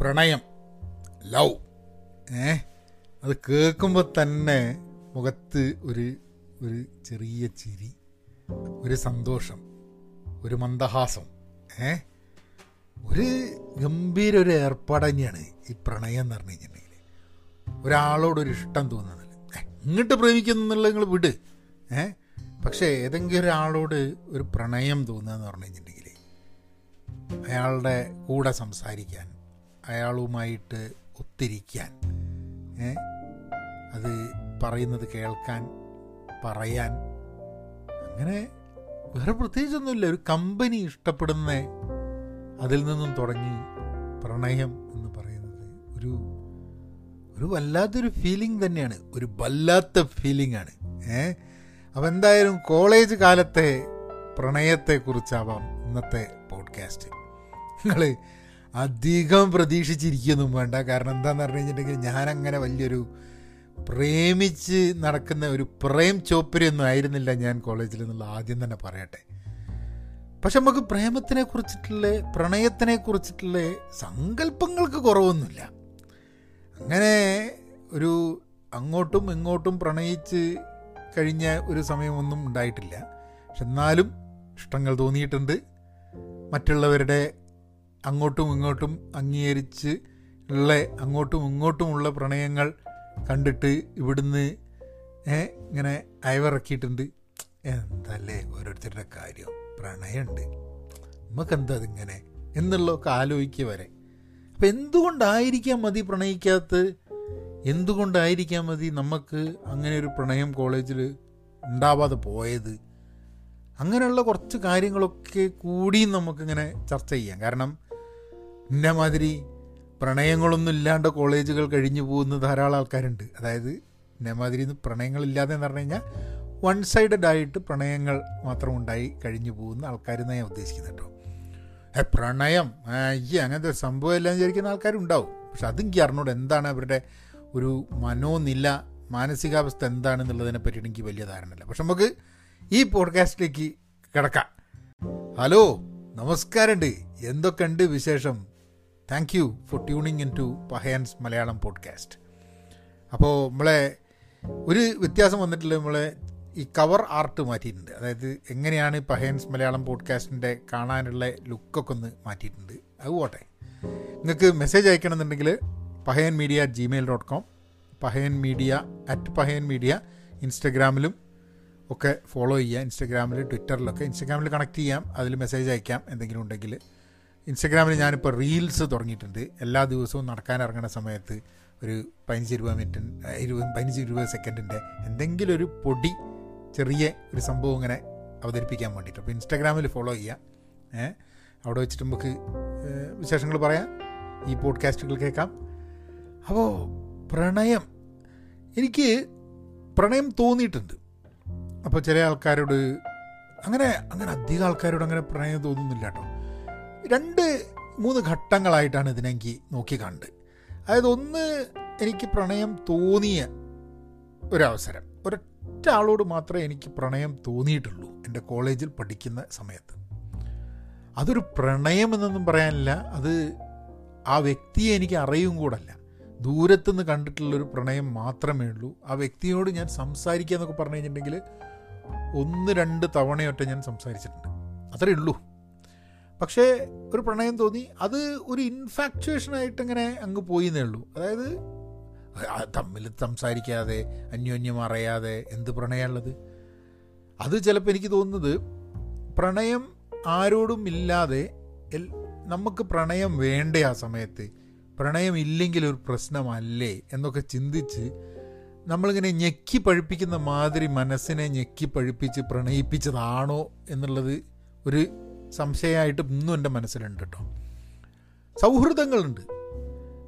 പ്രണയം. ലവ്. ഏ? അത് കേൾക്കുമ്പോൾ തന്നെ മുഖത്ത് ഒരു ഒരു ചെറിയ ചിരി ഒരു സന്തോഷം ഒരു മന്ദഹാസം. ഏ? ഒരു ഗംഭീര ഒരു ഏർപ്പാട് തന്നെയാണ് ഈ പ്രണയം എന്ന് പറഞ്ഞു കഴിഞ്ഞിട്ടുണ്ടെങ്കിൽ ഒരാളോടൊരു ഇഷ്ടം തോന്നുന്നില്ല ഇങ്ങോട്ട് എന്നുള്ളത് നിങ്ങൾ വിട്. ഏ? പക്ഷേ ഏതെങ്കിലും ഒരാളോട് ഒരു പ്രണയം തോന്നുക എന്ന് പറഞ്ഞു കഴിഞ്ഞിട്ടുണ്ടെങ്കിൽ അയാളുടെ കൂടെ സംസാരിക്കാൻ അയാളുമായിട്ട് ഒത്തിരിക്കാൻ. അത് പറയുന്നത് കേൾക്കാൻ പറയാൻ. അങ്ങനെ വേറെ പ്രത്യേകിച്ചൊന്നുമില്ല. ഒരു കമ്പനി ഇഷ്ടപ്പെടുന്ന അതിൽ നിന്നും തുടങ്ങി പ്രണയം എന്ന് പറയുന്നത് ഒരു ഒരു വല്ലാത്തൊരു ഫീലിംഗ് തന്നെയാണ്. ഒരു വല്ലാത്ത ഫീലിംഗ് ആണ്. ഏ? അപ്പം എന്തായാലും കോളേജ് കാലത്തെ പ്രണയത്തെക്കുറിച്ചാവാം ഇന്നത്തെ പോഡ്കാസ്റ്റ് നിങ്ങൾ അധികം പ്രതീക്ഷിച്ചിരിക്കൊന്നും വേണ്ട. കാരണം എന്താണെന്ന് പറഞ്ഞു കഴിഞ്ഞിട്ടുണ്ടെങ്കിൽ ഞാനങ്ങനെ വലിയൊരു പ്രേമിച്ച് നടക്കുന്ന ഒരു പ്രേം ചോപ്പരിയൊന്നും ആയിരുന്നില്ല ഞാൻ കോളേജിൽ എന്നുള്ള ആദ്യം തന്നെ പറയട്ടെ. പക്ഷെ നമുക്ക് പ്രേമത്തിനെ കുറിച്ചിട്ടുള്ള പ്രണയത്തിനെ കുറിച്ചിട്ടുള്ള സങ്കല്പങ്ങൾക്ക് കുറവൊന്നുമില്ല. അങ്ങനെ ഒരു അങ്ങോട്ടും ഇങ്ങോട്ടും പ്രണയിച്ച് കഴിഞ്ഞ ഒരു സമയമൊന്നും ഉണ്ടായിട്ടില്ല. പക്ഷെ എന്നാലും ഇഷ്ടങ്ങൾ തോന്നിയിട്ടുണ്ട്. മറ്റുള്ളവരുടെ അങ്ങോട്ടും ഇങ്ങോട്ടും അംഗീകരിച്ച് ഉള്ള അങ്ങോട്ടും ഇങ്ങോട്ടുമുള്ള പ്രണയങ്ങൾ കണ്ടിട്ട് ഇവിടുന്ന് ഇങ്ങനെ അയവിറക്കിയിട്ടുണ്ട്. എന്തല്ലേ ഓരോരുത്തരുടെ കാര്യം? പ്രണയമുണ്ട്. നമുക്കെന്താ അതിങ്ങനെ? എന്നുള്ളതൊക്കെ ആലോചിക്കുക വരെ. അപ്പം എന്തുകൊണ്ടായിരിക്കാം മതി പ്രണയിക്കാത്ത? എന്തുകൊണ്ടായിരിക്കാം മതി നമുക്ക് അങ്ങനെ ഒരു പ്രണയം കോളേജിൽ ഉണ്ടാവാതെ പോയത്? അങ്ങനെയുള്ള കുറച്ച് കാര്യങ്ങളൊക്കെ കൂടിയും നമുക്കിങ്ങനെ ചർച്ച ചെയ്യാം. കാരണം ഇന്ന മാതിരി പ്രണയങ്ങളൊന്നും ഇല്ലാണ്ട് കോളേജുകൾ കഴിഞ്ഞു പോകുന്ന ധാരാളം ആൾക്കാരുണ്ട്. അതായത് എന്നെ മാതിരി പ്രണയങ്ങളില്ലാതെ എന്ന് പറഞ്ഞു കഴിഞ്ഞാൽ വൺ സൈഡഡ് ആയിട്ട് പ്രണയങ്ങൾ മാത്രം ഉണ്ടായി കഴിഞ്ഞു പോകുന്ന ആൾക്കാരെന്ന് ഞാൻ ഉദ്ദേശിക്കുന്നത് കേട്ടോ. ഏ പ്രണയം. ഈ അങ്ങനത്തെ സംഭവം എല്ലാം വിചാരിക്കുന്ന ആൾക്കാരുണ്ടാവും. പക്ഷെ അതെനിക്ക് അറിഞ്ഞൂടെ എന്താണ് അവരുടെ ഒരു മനോനില മാനസികാവസ്ഥ എന്താണെന്നുള്ളതിനെ പറ്റി എനിക്ക് വലിയ ധാരണയില്ല. പക്ഷെ നമുക്ക് ഈ പോഡ്കാസ്റ്റിലേക്ക് കിടക്കാം. ഹലോ നമസ്കാരമുണ്ട്. എന്തൊക്കെയുണ്ട് വിശേഷം? Thank you for tuning in to പഹയൻസ് Malayalam podcast അപ്പോൾ നമ്മളെ ഒരു വ്യത്യാസം വന്നിട്ടുള്ള നമ്മളെ ഈ കവർ ആർട്ട് മാറ്റിയിട്ടുണ്ട്. അതായത് എങ്ങനെയാണ് പഹയൻസ് മലയാളം പോഡ്കാസ്റ്റിന്റെ കാണാനുള്ള ലുക്കൊക്കെ ഒന്ന് മാറ്റിയിട്ടുണ്ട്. അത് പോട്ടെ. നിങ്ങൾക്ക് message അയക്കണമെന്നുണ്ടെങ്കിൽ Pahayan media at Gmail dot com Pahayan media at Pahayan media ഇൻസ്റ്റഗ്രാമിലും ഒക്കെ ഫോളോ ചെയ്യുക. ഇൻസ്റ്റഗ്രാമിൽ ട്വിറ്ററിലൊക്കെ ഇൻസ്റ്റഗ്രാമിൽ കണക്ട് ചെയ്യാം. അതിൽ മെസ്സേജ് അയക്കാം. എന്തെങ്കിലും ഉണ്ടെങ്കിൽ ഇൻസ്റ്റഗ്രാമിൽ ഞാനിപ്പോൾ റീൽസ് തുടങ്ങിയിട്ടുണ്ട്. എല്ലാ ദിവസവും നടക്കാൻ ഇറങ്ങുന്ന സമയത്ത് ഒരു പതിനഞ്ച് രൂപ മിനിറ്റ് ഇരുപത് പതിനഞ്ച് ഇരുപത് സെക്കൻഡിന്റെ എന്തെങ്കിലും ഒരു പൊടി ചെറിയ ഒരു സംഭവം ഇങ്ങനെ അവതരിപ്പിക്കാൻ വേണ്ടിയിട്ട്. അപ്പോൾ ഇൻസ്റ്റാഗ്രാമിൽ ഫോളോ ചെയ്യുക അവിടെ വെച്ചിട്ട് നമുക്ക് വിശേഷങ്ങൾ പറയാം. ഈ പോഡ്കാസ്റ്റുകൾ കേൾക്കാം. അപ്പോൾ പ്രണയം. എനിക്ക് പ്രണയം തോന്നിയിട്ടുണ്ട്. അപ്പോൾ ചില ആൾക്കാരോട് അങ്ങനെ അങ്ങനെ അധികം ആൾക്കാരോട് അങ്ങനെ പ്രണയം തോന്നുന്നില്ല കേട്ടോ. രണ്ട് മൂന്ന് ഘട്ടങ്ങളായിട്ടാണ് ഇതിനെനിക്ക് നോക്കി നോക്കിക്കണ്ട് അതായത് ഒന്ന് എനിക്ക് പ്രണയം തോന്നിയ ഒരവസരം. ഒരൊറ്റ ആളോട് മാത്രമേ എനിക്ക് പ്രണയം തോന്നിയിട്ടുള്ളൂ എന്റെ കോളേജിൽ പഠിക്കുന്ന സമയത്ത്. അതൊരു പ്രണയം എന്നൊന്നും പറയാനില്ല. അത് ആ വ്യക്തിയെ എനിക്ക് അറിയും കൂടല്ല. ദൂരത്തുനിന്ന് കണ്ടിട്ടുള്ളൊരു പ്രണയം മാത്രമേ ഉള്ളൂ. ആ വ്യക്തിയോട് ഞാൻ സംസാരിക്കുക എന്നൊക്കെ പറഞ്ഞു കഴിഞ്ഞിട്ടുണ്ടെങ്കിൽ ഒന്ന് രണ്ട് തവണയൊറ്റ ഞാൻ സംസാരിച്ചിട്ടുണ്ട്. അത്രയേ ഉള്ളൂ. പക്ഷേ ഒരു പ്രണയം തോന്നി. അത് ഒരു ഇൻഫാക്ച്വേഷനായിട്ട് ഇങ്ങനെ അങ്ങ് പോയി എന്നേ ഉള്ളൂ. അതായത് തമ്മിൽ സംസാരിക്കാതെ അന്യോന്യം അറിയാതെ എന്ത് പ്രണയമുള്ളത് അത് ചിലപ്പോൾ എനിക്ക് തോന്നുന്നത് പ്രണയം ആരോടും ഇല്ലാതെ നമുക്ക് പ്രണയം വേണ്ടേ ആ സമയത്ത്? പ്രണയം ഇല്ലെങ്കിൽ ഒരു പ്രശ്നമല്ലേ എന്നൊക്കെ ചിന്തിച്ച് നമ്മളിങ്ങനെ ഞെക്കി പഴിപ്പിക്കുന്ന മാതിരി മനസ്സിനെ ഞെക്കി പഴിപ്പിച്ച് പ്രണയിപ്പിച്ചതാണോ എന്നുള്ളത് ഒരു സംശയമായിട്ട് ഇന്നും എന്റെ മനസ്സിലുണ്ട് കേട്ടോ. സൗഹൃദങ്ങളുണ്ട്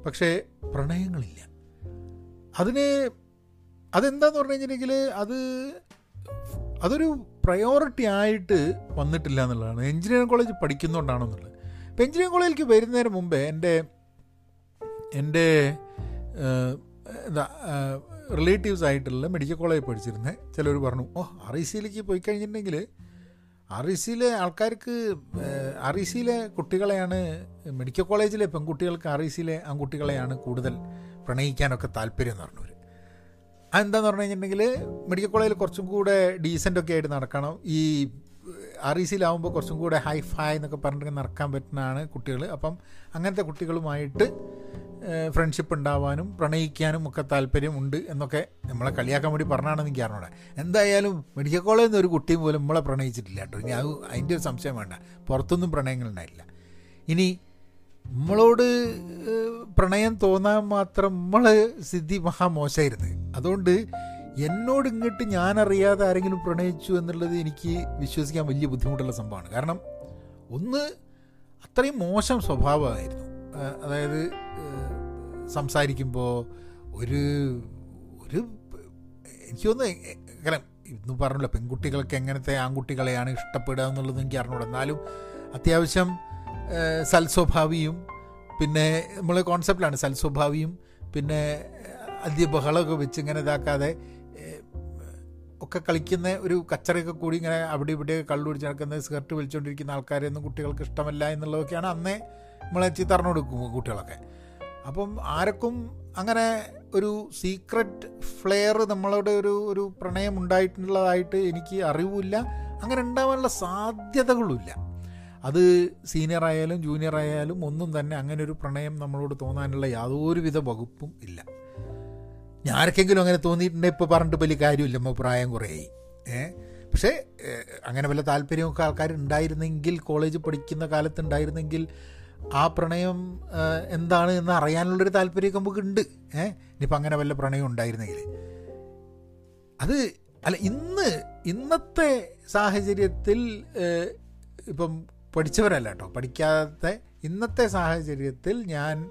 പക്ഷേ പ്രണയങ്ങളില്ല. അതിന് അതെന്താന്ന് പറഞ്ഞു കഴിഞ്ഞിട്ടുണ്ടെങ്കിൽ അത് അതൊരു പ്രയോറിറ്റി ആയിട്ട് വന്നിട്ടില്ല എന്നുള്ളതാണ്. എഞ്ചിനീയറിംഗ് കോളേജ് പഠിക്കുന്നതുകൊണ്ടാണെന്നുള്ളത് ഇപ്പം എഞ്ചിനീയറിംഗ് കോളേജിലേക്ക് വരുന്നതിന് മുമ്പേ എന്റെ എന്റെ എന്താ റിലേറ്റീവ്സ് ആയിട്ടുള്ള മെഡിക്കൽ കോളേജ് പഠിച്ചിരുന്നത് ചിലർ പറഞ്ഞു ഓ ആർ ഐ സിയിലേക്ക് പോയി കഴിഞ്ഞിട്ടുണ്ടെങ്കിൽ ആർ ആൾക്കാർക്ക് ആർ കുട്ടികളെയാണ് മെഡിക്കൽ കോളേജിലെ പെൺകുട്ടികൾക്ക് ആർ ആൺകുട്ടികളെയാണ് കൂടുതൽ പ്രണയിക്കാനൊക്കെ താല്പര്യം എന്ന് പറഞ്ഞവർ അതെന്താന്ന് പറഞ്ഞു കഴിഞ്ഞിട്ടുണ്ടെങ്കിൽ മെഡിക്കൽ കോളേജിൽ കുറച്ചും കൂടെ ഡീസന്റ് ഒക്കെ ആയിട്ട് നടക്കണം. ഈ ആർ ഇ കുറച്ചും കൂടെ ഹൈ ഫൈ എന്നൊക്കെ പറഞ്ഞിട്ട് നടക്കാൻ പറ്റുന്നതാണ് കുട്ടികൾ അപ്പം അങ്ങനത്തെ കുട്ടികളുമായിട്ട് ഫ്രണ്ട്ഷിപ്പ് ഉണ്ടാവാനും പ്രണയിക്കാനും ഒക്കെ താല്പര്യമുണ്ട് എന്നൊക്കെ നമ്മളെ കളിയാക്കാൻ വേണ്ടി പറഞ്ഞാണെന്ന് എനിക്ക് അറിഞ്ഞൂടെ. എന്തായാലും മെഡിക്കൽ കോളേജിൽ നിന്ന് ഒരു കുട്ടിയും പോലും നമ്മളെ പ്രണയിച്ചിട്ടില്ല കേട്ടോ. ഇനി അത് അതിന്റെ ഒരു സംശയം വേണ്ട. പുറത്തൊന്നും പ്രണയങ്ങൾ ഉണ്ടായില്ല ഇനി നമ്മളോട് പ്രണയം തോന്നാൻ മാത്രം നമ്മൾ സ്ഥിതി മഹാമോശമായിരുന്നു അതുകൊണ്ട് എന്നോട് ഇങ്ങോട്ട് ഞാൻ അറിയാതെ ആരെങ്കിലും പ്രണയിച്ചു എന്നുള്ളത് എനിക്ക് വിശ്വസിക്കാൻ വലിയ ബുദ്ധിമുട്ടുള്ള സംഭവമാണ്. കാരണം ഒന്ന് അത്രയും മോശം സ്വഭാവമായിരുന്നു. അതായത് സംസാരിക്കുമ്പോൾ ഒരു ഒരു എനിക്ക് തോന്നുന്നു കാരണം ഇന്ന് പറഞ്ഞല്ലോ പെൺകുട്ടികൾക്ക് എങ്ങനത്തെ ആൺകുട്ടികളെയാണ് ഇഷ്ടപ്പെടുക എന്നുള്ളത് എനിക്ക് അറിഞ്ഞൂടെ. എന്നാലും അത്യാവശ്യം സൽസ്വഭാവിയും പിന്നെ നമ്മൾ കോൺസെപ്റ്റിലാണ് സൽസ്വഭാവിയും പിന്നെ അധിക ബഹളമൊക്കെ വെച്ച് ഇങ്ങനെ ഇതാക്കാതെ ഒക്കെ കളിക്കുന്ന ഒരു കച്ചറയൊക്കെ കൂടി ഇങ്ങനെ അവിടെ ഇവിടെ കള്ളു പിടിച്ച് നടക്കുന്ന സ്കർട്ട് വിളിച്ചുകൊണ്ടിരിക്കുന്ന ആൾക്കാരെയൊന്നും കുട്ടികൾക്ക് ഇഷ്ടമല്ല എന്നുള്ളതൊക്കെയാണ് അന്നേ നമ്മളെ ചിത്തറിഞ്ഞു കൊടുക്കും കുട്ടികളൊക്കെ. അപ്പം ആരൊക്കും അങ്ങനെ ഒരു സീക്രട്ട് ഫ്ലെയർ നമ്മളോട് ഒരു ഒരു പ്രണയം ഉണ്ടായിട്ടുള്ളതായിട്ട് എനിക്ക് അറിവുമില്ല അങ്ങനെ ഉണ്ടാവാനുള്ള സാധ്യതകളുമില്ല. അത് സീനിയർ ആയാലും ജൂനിയർ ആയാലും ഒന്നും തന്നെ അങ്ങനെ ഒരു പ്രണയം നമ്മളോട് തോന്നാനുള്ള യാതൊരുവിധ വകുപ്പും ഇല്ല. ഞാർക്കെങ്കിലും അങ്ങനെ തോന്നിയിട്ടുണ്ടെങ്കിൽ ഇപ്പോൾ പറഞ്ഞിട്ട് വലിയ കാര്യമില്ല. നമ്മൾ പ്രായം കുറേയായി. ഏ? പക്ഷേ അങ്ങനെ വല്ല താല്പര്യമൊക്കെ ആൾക്കാർ ഉണ്ടായിരുന്നെങ്കിൽ കോളേജ് പഠിക്കുന്ന കാലത്ത് ഉണ്ടായിരുന്നെങ്കിൽ ആ പ്രണയം എന്താണ് എന്ന് അറിയാനുള്ളൊരു താല്പര്യമൊക്കെ നമുക്ക് ഉണ്ട്. ഏഹ് ഇനിയിപ്പോൾ അങ്ങനെ വല്ല പ്രണയം ഉണ്ടായിരുന്നെങ്കിൽ. അത് അല്ല ഇന്ന് ഇന്നത്തെ സാഹചര്യത്തിൽ ഇപ്പം പഠിച്ചവരല്ല കേട്ടോ. പഠിക്കാത്ത ഇന്നത്തെ സാഹചര്യത്തിൽ ഞാൻ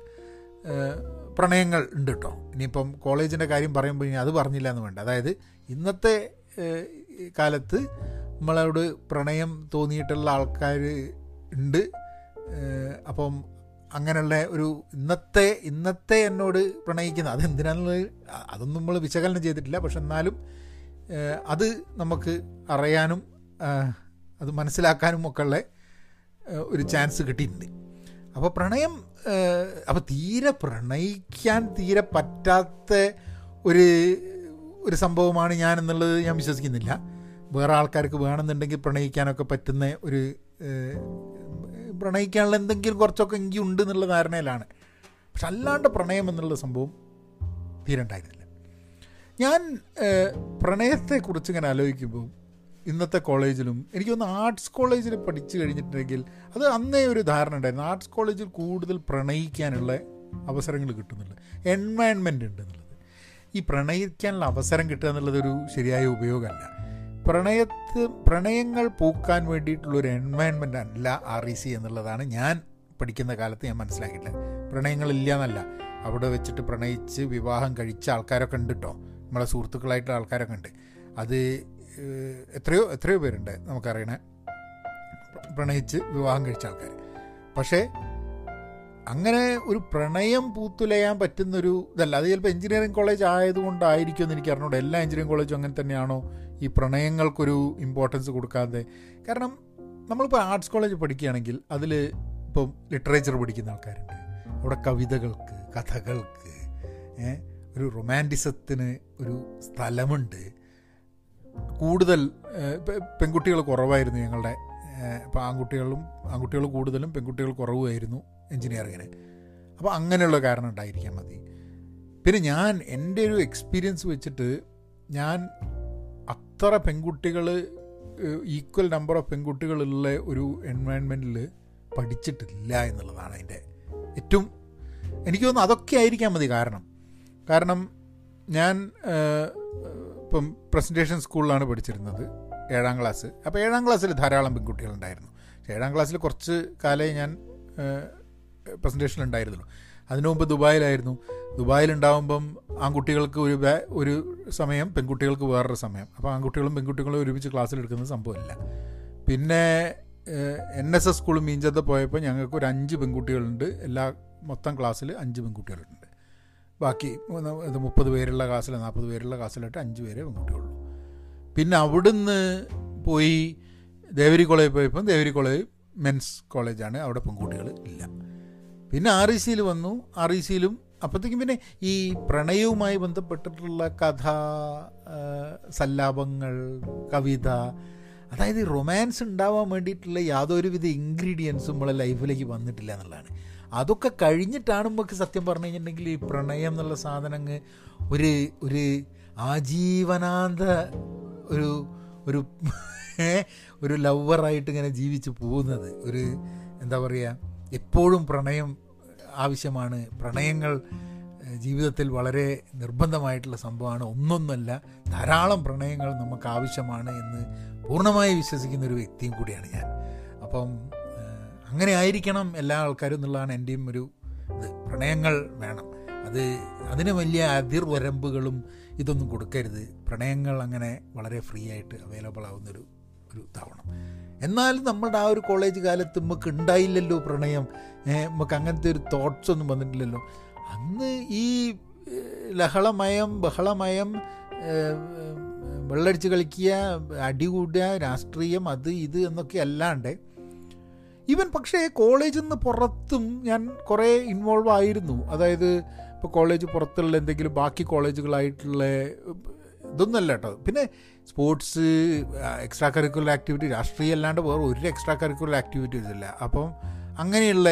പ്രണയങ്ങൾ ഉണ്ട് കേട്ടോ ഇനിയിപ്പം കോളേജിന്റെ കാര്യം പറയുമ്പോൾ ഇനി അത് പറഞ്ഞില്ല എന്ന് വേണ്ട. അതായത് ഇന്നത്തെ കാലത്ത് നമ്മളോട് പ്രണയം തോന്നിയിട്ടുള്ള ആൾക്കാർ ഉണ്ട്. അപ്പം അങ്ങനെയുള്ള ഒരു ഇന്നത്തെ ഇന്നത്തെ എന്നോട് പ്രണയിക്കുന്ന അതെന്തിനാണെന്ന് അതൊന്നും നമ്മൾ വിശകലനം ചെയ്തിട്ടില്ല. പക്ഷെ എന്നാലും അത് നമുക്ക് അറിയാനും അത് മനസ്സിലാക്കാനും ഒക്കെ ഉള്ള ഒരു ചാൻസ് കിട്ടിയിട്ടുണ്ട്. അപ്പോൾ പ്രണയം അപ്പോൾ തീരെ പ്രണയിക്കാൻ തീരെ പറ്റാത്ത ഒരു ഒരു സംഭവമാണ് ഞാൻ എന്നുള്ളത് ഞാൻ വിശ്വസിക്കുന്നില്ല. വേറെ ആൾക്കാർക്ക് വേണമെന്നുണ്ടെങ്കിൽ പ്രണയിക്കാനൊക്കെ പറ്റുന്ന ഒരു പ്രണയിക്കാനുള്ള എന്തെങ്കിലും കുറച്ചൊക്കെ എങ്കിൽ ഉണ്ട് എന്നുള്ള ധാരണയിലാണ്. പക്ഷെ അല്ലാണ്ട് പ്രണയം എന്നുള്ള സംഭവം തീരെ ഉണ്ടായിരുന്നില്ല. ഞാൻ പ്രണയത്തെക്കുറിച്ച് ഇങ്ങനെ ആലോചിക്കുമ്പോൾ ഇന്നത്തെ കോളേജിലും എനിക്കൊന്ന് ആർട്സ് കോളേജിൽ പഠിച്ചു കഴിഞ്ഞിട്ടുണ്ടെങ്കിൽ അത് അന്നേ ഒരു ധാരണ ഉണ്ടായിരുന്നു. ആർട്സ് കോളേജിൽ കൂടുതൽ പ്രണയിക്കാനുള്ള അവസരങ്ങൾ കിട്ടുന്നുണ്ട്. എൻവയൺമെന്റ് ഉണ്ട് എന്നുള്ളത്. ഈ പ്രണയിക്കാനുള്ള അവസരം കിട്ടുക എന്നുള്ളതൊരു ശരിയായ ഉപയോഗമല്ല. പ്രണയത്ത് പ്രണയങ്ങൾ പൂക്കാൻ വേണ്ടിയിട്ടുള്ളൊരു എൻവയൺമെന്റ് അല്ല ആർ ഇ സി എന്നുള്ളതാണ് ഞാൻ പഠിക്കുന്ന കാലത്ത് ഞാൻ മനസ്സിലാക്കിയിട്ടില്ല പ്രണയങ്ങളില്ല എന്നല്ല. അവിടെ വെച്ചിട്ട് പ്രണയിച്ച് വിവാഹം കഴിച്ച ആൾക്കാരൊക്കെ ഉണ്ട് കേട്ടോ നമ്മളെ സുഹൃത്തുക്കളായിട്ടുള്ള ആൾക്കാരൊക്കെ ഉണ്ട്. അത് എത്രയോ എത്രയോ പേരുണ്ട് നമുക്കറിയണേ. പ്രണയിച്ച് വിവാഹം കഴിച്ച ആൾക്കാർ പക്ഷേ അങ്ങനെ ഒരു പ്രണയം പൂത്തുലയാൻ പറ്റുന്നൊരു ഇതല്ല. അത് ചിലപ്പോൾ എഞ്ചിനീയറിംഗ് കോളേജ് ആയതുകൊണ്ടായിരിക്കും എന്ന് എനിക്ക് അറിഞ്ഞൂടെ. എല്ലാ എഞ്ചിനീയറിംഗ് കോളേജും അങ്ങനെ തന്നെയാണോ ഈ പ്രണയങ്ങൾക്കൊരു ഇമ്പോർട്ടൻസ് കൊടുക്കാതെ? കാരണം നമ്മളിപ്പോൾ ആർട്സ് കോളേജ് പഠിക്കുകയാണെങ്കിൽ അതിൽ ഇപ്പം ലിറ്ററേച്ചർ പഠിക്കുന്ന ആൾക്കാരുണ്ട്. അവിടെ കവിതകൾക്ക് കഥകൾക്ക് ഒരു റൊമാന്റിസത്തിന് ഒരു സ്ഥലമുണ്ട്. കൂടുതൽ പെൺകുട്ടികൾ കുറവായിരുന്നു ഞങ്ങളുടെ ഇപ്പോൾ ആൺകുട്ടികളും ആൺകുട്ടികൾ കൂടുതലും പെൺകുട്ടികൾ കുറവുമായിരുന്നു എൻജിനീയറിങ്ങിന് അപ്പോൾ അങ്ങനെയുള്ള കാരണം ഉണ്ടായിരിക്കാൻ മതി. പിന്നെ ഞാൻ എന്റെ ഒരു എക്സ്പീരിയൻസ് വെച്ചിട്ട് ഞാൻ അത്ര പെൺകുട്ടികൾ ഈക്വൽ നമ്പർ ഓഫ് പെൺകുട്ടികളുള്ള ഒരു എൻവയൺമെന്റിൽ പഠിച്ചിട്ടില്ല എന്നുള്ളതാണ് അതിന്റെ ഏറ്റവും എനിക്ക് തോന്നുന്നു അതൊക്കെ ആയിരിക്കാൻ മതി കാരണം. കാരണം ഞാൻ ഇപ്പം പ്രസന്റേഷൻ സ്കൂളിലാണ് പഠിച്ചിരുന്നത് ഏഴാം ക്ലാസ് അപ്പോൾ ഏഴാം ക്ലാസ്സിൽ ധാരാളം പെൺകുട്ടികളുണ്ടായിരുന്നു. പക്ഷേ ഏഴാം ക്ലാസ്സിൽ കുറച്ച് കാലേ ഞാൻ പ്രസന്റേഷൻ ഉണ്ടായിരുന്നുള്ളൂ. അതിനു മുമ്പ് ദുബായിലായിരുന്നു. ദുബായിലുണ്ടാകുമ്പം ആൺകുട്ടികൾക്ക് ഒരു ഒരു സമയം പെൺകുട്ടികൾക്ക് വേറൊരു സമയം. അപ്പോൾ ആൺകുട്ടികളും പെൺകുട്ടികളും ഒരുമിച്ച് ക്ലാസ്സിലെടുക്കുന്ന സംഭവമില്ല. പിന്നെ എൻ എസ് എസ് സ്കൂൾ മീഞ്ചത്ത് പോയപ്പോൾ ഞങ്ങൾക്ക് ഒരു അഞ്ച് പെൺകുട്ടികളുണ്ട്. എല്ലാ മൊത്തം ക്ലാസ്സിൽ അഞ്ച് പെൺകുട്ടികളുണ്ട്. ബാക്കി ഇത് മുപ്പത് പേരുള്ള ക്ലാസ്സിൽ നാൽപ്പത് പേരുള്ള ക്ലാസ്സിലായിട്ട് അഞ്ച് പേരെ പെൺകുട്ടികളുള്ളൂ പിന്നെ അവിടുന്ന് പോയി ദേവരി കോളേജ് പോയപ്പം ദേവരി കോളേജ് മെൻസ് കോളേജാണ്. അവിടെ പെൺകുട്ടികൾ ഇല്ല. പിന്നെ ആർ ഇ സിയിൽ വന്നു. ആർ ഇ സിയിലും അപ്പോഴത്തേക്കും പിന്നെ ഈ പ്രണയവുമായി ബന്ധപ്പെട്ടിട്ടുള്ള കഥ സല്ലാപങ്ങൾ കവിത അതായത് റൊമാൻസ് ഉണ്ടാവാൻ വേണ്ടിയിട്ടുള്ള യാതൊരുവിധ ഇൻഗ്രീഡിയൻസും നമ്മളെ ലൈഫിലേക്ക് വന്നിട്ടില്ല എന്നുള്ളതാണ്. അതൊക്കെ കഴിഞ്ഞിട്ടാണ് നമുക്ക് സത്യം പറഞ്ഞു കഴിഞ്ഞിട്ടുണ്ടെങ്കിൽ ഈ പ്രണയം എന്നുള്ള സാധനങ്ങൾ ഒരു ഒരു ആജീവനാന്ത ഒരു ഒരു ഒരു ലവറായിട്ട് ഇങ്ങനെ ജീവിച്ച് പോകുന്നത്. ഒരു എന്താ പറയുക എപ്പോഴും പ്രണയം ആവശ്യമാണ്. പ്രണയങ്ങൾ ജീവിതത്തിൽ വളരെ നിർബന്ധമായിട്ടുള്ള സംഭവമാണ്. ഒന്നൊന്നല്ല ധാരാളം പ്രണയങ്ങൾ നമുക്ക് ആവശ്യമാണ് എന്ന് പൂർണമായി വിശ്വസിക്കുന്ന ഒരു വ്യക്തിയും കൂടിയാണ് ഞാൻ. അപ്പം അങ്ങനെ ആയിരിക്കണം എല്ലാ ആൾക്കാരും എന്നുള്ളതാണ് എന്റെയും ഒരു ഇത്. പ്രണയങ്ങൾ വേണം. അത് അതിന് വലിയ അതിർവരമ്പുകളും ഇതൊന്നും കൊടുക്കരുത്. പ്രണയങ്ങൾ അങ്ങനെ വളരെ ഫ്രീ ആയിട്ട് അവൈലബിൾ ആവുന്നൊരു ഒരു ഇതാവണം എന്നാലും നമ്മളുടെ ആ ഒരു കോളേജ് കാലത്ത് നമുക്ക് ഉണ്ടായില്ലല്ലോ പ്രണയം. നമുക്ക് അങ്ങനത്തെ ഒരു തോട്ട്സ് ഒന്നും വന്നിട്ടില്ലല്ലോ. അന്ന് ഈ ലഹളമയം ബഹളമയം വെള്ളടിച്ച് കളിക്കുക അടികൂടുക രാഷ്ട്രീയം അത് ഇത് എന്നൊക്കെ അല്ലാണ്ട് ഈവൻ പക്ഷേ കോളേജിൽ നിന്ന് പുറത്തും ഞാൻ കുറേ ഇൻവോൾവ് ആയിരുന്നു. അതായത് ഇപ്പോൾ കോളേജ് പുറത്തുള്ള എന്തെങ്കിലും ബാക്കി കോളേജുകളായിട്ടുള്ള ഇതൊന്നുമല്ല കേട്ടോ. പിന്നെ സ്പോർട്സ് എക്സ്ട്രാ കരിക്കുലർ ആക്ടിവിറ്റി രാഷ്ട്രീയം അല്ലാണ്ട് വേറെ ഒരു എക്സ്ട്രാ കരിക്കുലർ ആക്ടിവിറ്റീസ് ഇല്ല. അപ്പം അങ്ങനെയുള്ള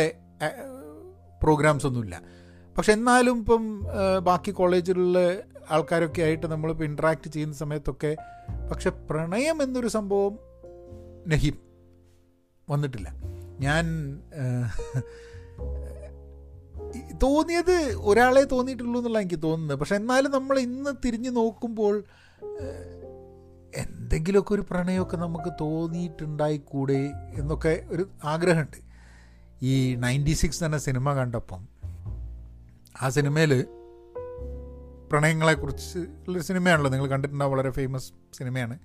പ്രോഗ്രാംസ് ഒന്നുമില്ല പക്ഷെ എന്നാലും ഇപ്പം ബാക്കി കോളേജിലുള്ള ആൾക്കാരൊക്കെ ആയിട്ട് നമ്മളിപ്പോൾ ഇൻട്രാക്ട് ചെയ്യുന്ന സമയത്തൊക്കെ പക്ഷെ പ്രണയം എന്നൊരു സംഭവം നഹീം വന്നിട്ടില്ല. ഞാൻ തോന്നിയത് ഒരാളെ തോന്നിയിട്ടുള്ളൂ എന്നുള്ള എനിക്ക് തോന്നുന്നത്. പക്ഷെ എന്നാലും നമ്മൾ ഇന്ന് തിരിഞ്ഞു നോക്കുമ്പോൾ എന്തെങ്കിലുമൊക്കെ ഒരു പ്രണയമൊക്കെ നമുക്ക് തോന്നിയിട്ടുണ്ടായിക്കൂടെ എന്നൊക്കെ ഒരു ആഗ്രഹമുണ്ട്. ഈ നയന്റി സിക്സ് എന്ന സിനിമ കണ്ടപ്പം ആ സിനിമയിൽ പ്രണയങ്ങളെക്കുറിച്ച് ഉള്ളൊരു സിനിമയാണല്ലോ. നിങ്ങൾ കണ്ടിട്ടുണ്ടാവും വളരെ ഫേമസ് സിനിമയാണ്.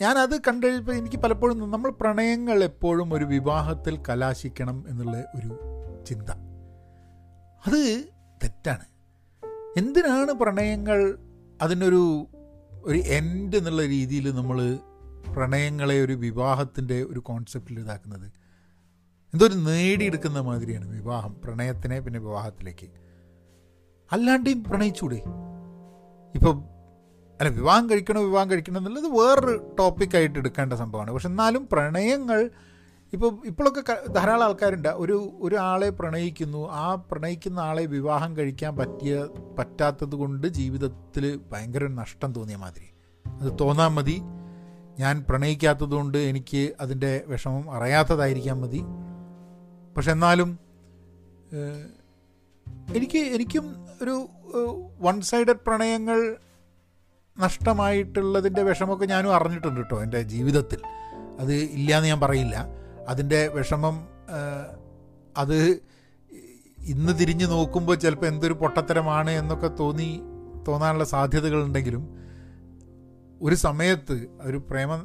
ഞാനത് കണ്ടു കഴിഞ്ഞപ്പോൾ എനിക്ക് പലപ്പോഴും നമ്മൾ പ്രണയങ്ങൾ എപ്പോഴും ഒരു വിവാഹത്തിൽ കലാശിക്കണം എന്നുള്ള ഒരു ചിന്ത. അത് തെറ്റാണ്. എന്തിനാണ് പ്രണയങ്ങൾ അതിനൊരു ഒരു എൻഡ് എന്നുള്ള രീതിയിൽ നമ്മൾ പ്രണയങ്ങളെ ഒരു വിവാഹത്തിന്റെ ഒരു കോൺസെപ്റ്റിൽ ഇതാക്കുന്നത്? എന്തോ ഒരു നേടിയെടുക്കുന്ന മാതിരിയാണ് വിവാഹം പ്രണയത്തിനെ പിന്നെ വിവാഹത്തിലേക്ക്. അല്ലാണ്ടേയും പ്രണയിച്ചൂടെ? ഇപ്പം അല്ല വിവാഹം കഴിക്കണോ വിവാഹം കഴിക്കണം എന്നുള്ളത് വേറൊരു ടോപ്പിക്കായിട്ട് എടുക്കേണ്ട സംഭവമാണ്. പക്ഷെ എന്നാലും പ്രണയങ്ങൾ ഇപ്പോൾ ഇപ്പോഴൊക്കെ ധാരാളം ആൾക്കാരുണ്ട്. ഒരു ഒരാളെ പ്രണയിക്കുന്നു. ആ പ്രണയിക്കുന്ന ആളെ വിവാഹം കഴിക്കാൻ പറ്റിയ പറ്റാത്തത് കൊണ്ട് ജീവിതത്തിൽ ഭയങ്കര നഷ്ടം തോന്നിയ മാതിരി. അത് തോന്നാൻ മതി. ഞാൻ പ്രണയിക്കാത്തത് കൊണ്ട് എനിക്ക് അതിന്റെ വിഷമം അറിയാത്തതായിരിക്കാൻ മതി. പക്ഷെ എന്നാലും എനിക്ക് എനിക്കും ഒരു വൺ സൈഡഡ് പ്രണയങ്ങൾ നഷ്ടമായിട്ടുള്ളതിന്റെ വിഷമമൊക്കെ ഞാനും അറിഞ്ഞിട്ടുണ്ട് കേട്ടോ എന്റെ ജീവിതത്തിൽ. അത് ഇല്ലയെന്ന് ഞാൻ പറയില്ല. അതിന്റെ വിഷമം അത് ഇന്ന് തിരിഞ്ഞു നോക്കുമ്പോൾ ചിലപ്പോൾ എന്തൊരു പൊട്ടത്തരമാണ് എന്നൊക്കെ തോന്നി തോന്നാനുള്ള സാധ്യതകളുണ്ടെങ്കിലും ഒരു സമയത്ത് ഒരു പ്രേമ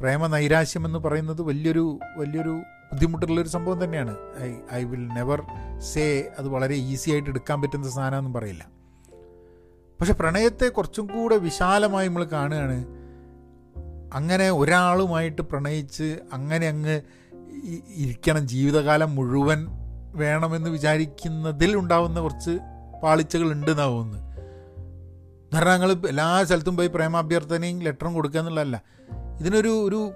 പ്രേമ നൈരാശ്യം എന്ന് പറയുന്നത് വലിയൊരു വലിയൊരു ബുദ്ധിമുട്ടുള്ളൊരു സംഭവം തന്നെയാണ്. I I will never say അത് വളരെ ഈസി ആയിട്ട് എടുക്കാൻ പറ്റുന്ന സാധനമൊന്നും പറയില്ല. പക്ഷെ പ്രണയത്തെ കുറച്ചും കൂടെ വിശാലമായി നമ്മൾ കാണുകയാണ്. അങ്ങനെ ഒരാളുമായിട്ട് പ്രണയിച്ച് അങ്ങനെ അങ്ങ് ഇരിക്കണം. ജീവിതകാലം മുഴുവൻ വേണമെന്ന് വിചാരിക്കുന്നതിൽ ഉണ്ടാവുന്ന കുറച്ച് പാളിച്ചകൾ ഉണ്ടെന്നാണ് തോന്നുന്നത് കാരണം ഞങ്ങൾ എല്ലാ സ്ഥലത്തും പോയി പ്രേമാഭ്യർത്ഥനയും ലെറ്ററും കൊടുക്കുക എന്നുള്ളതല്ല. ഇതിനൊരു ഒരു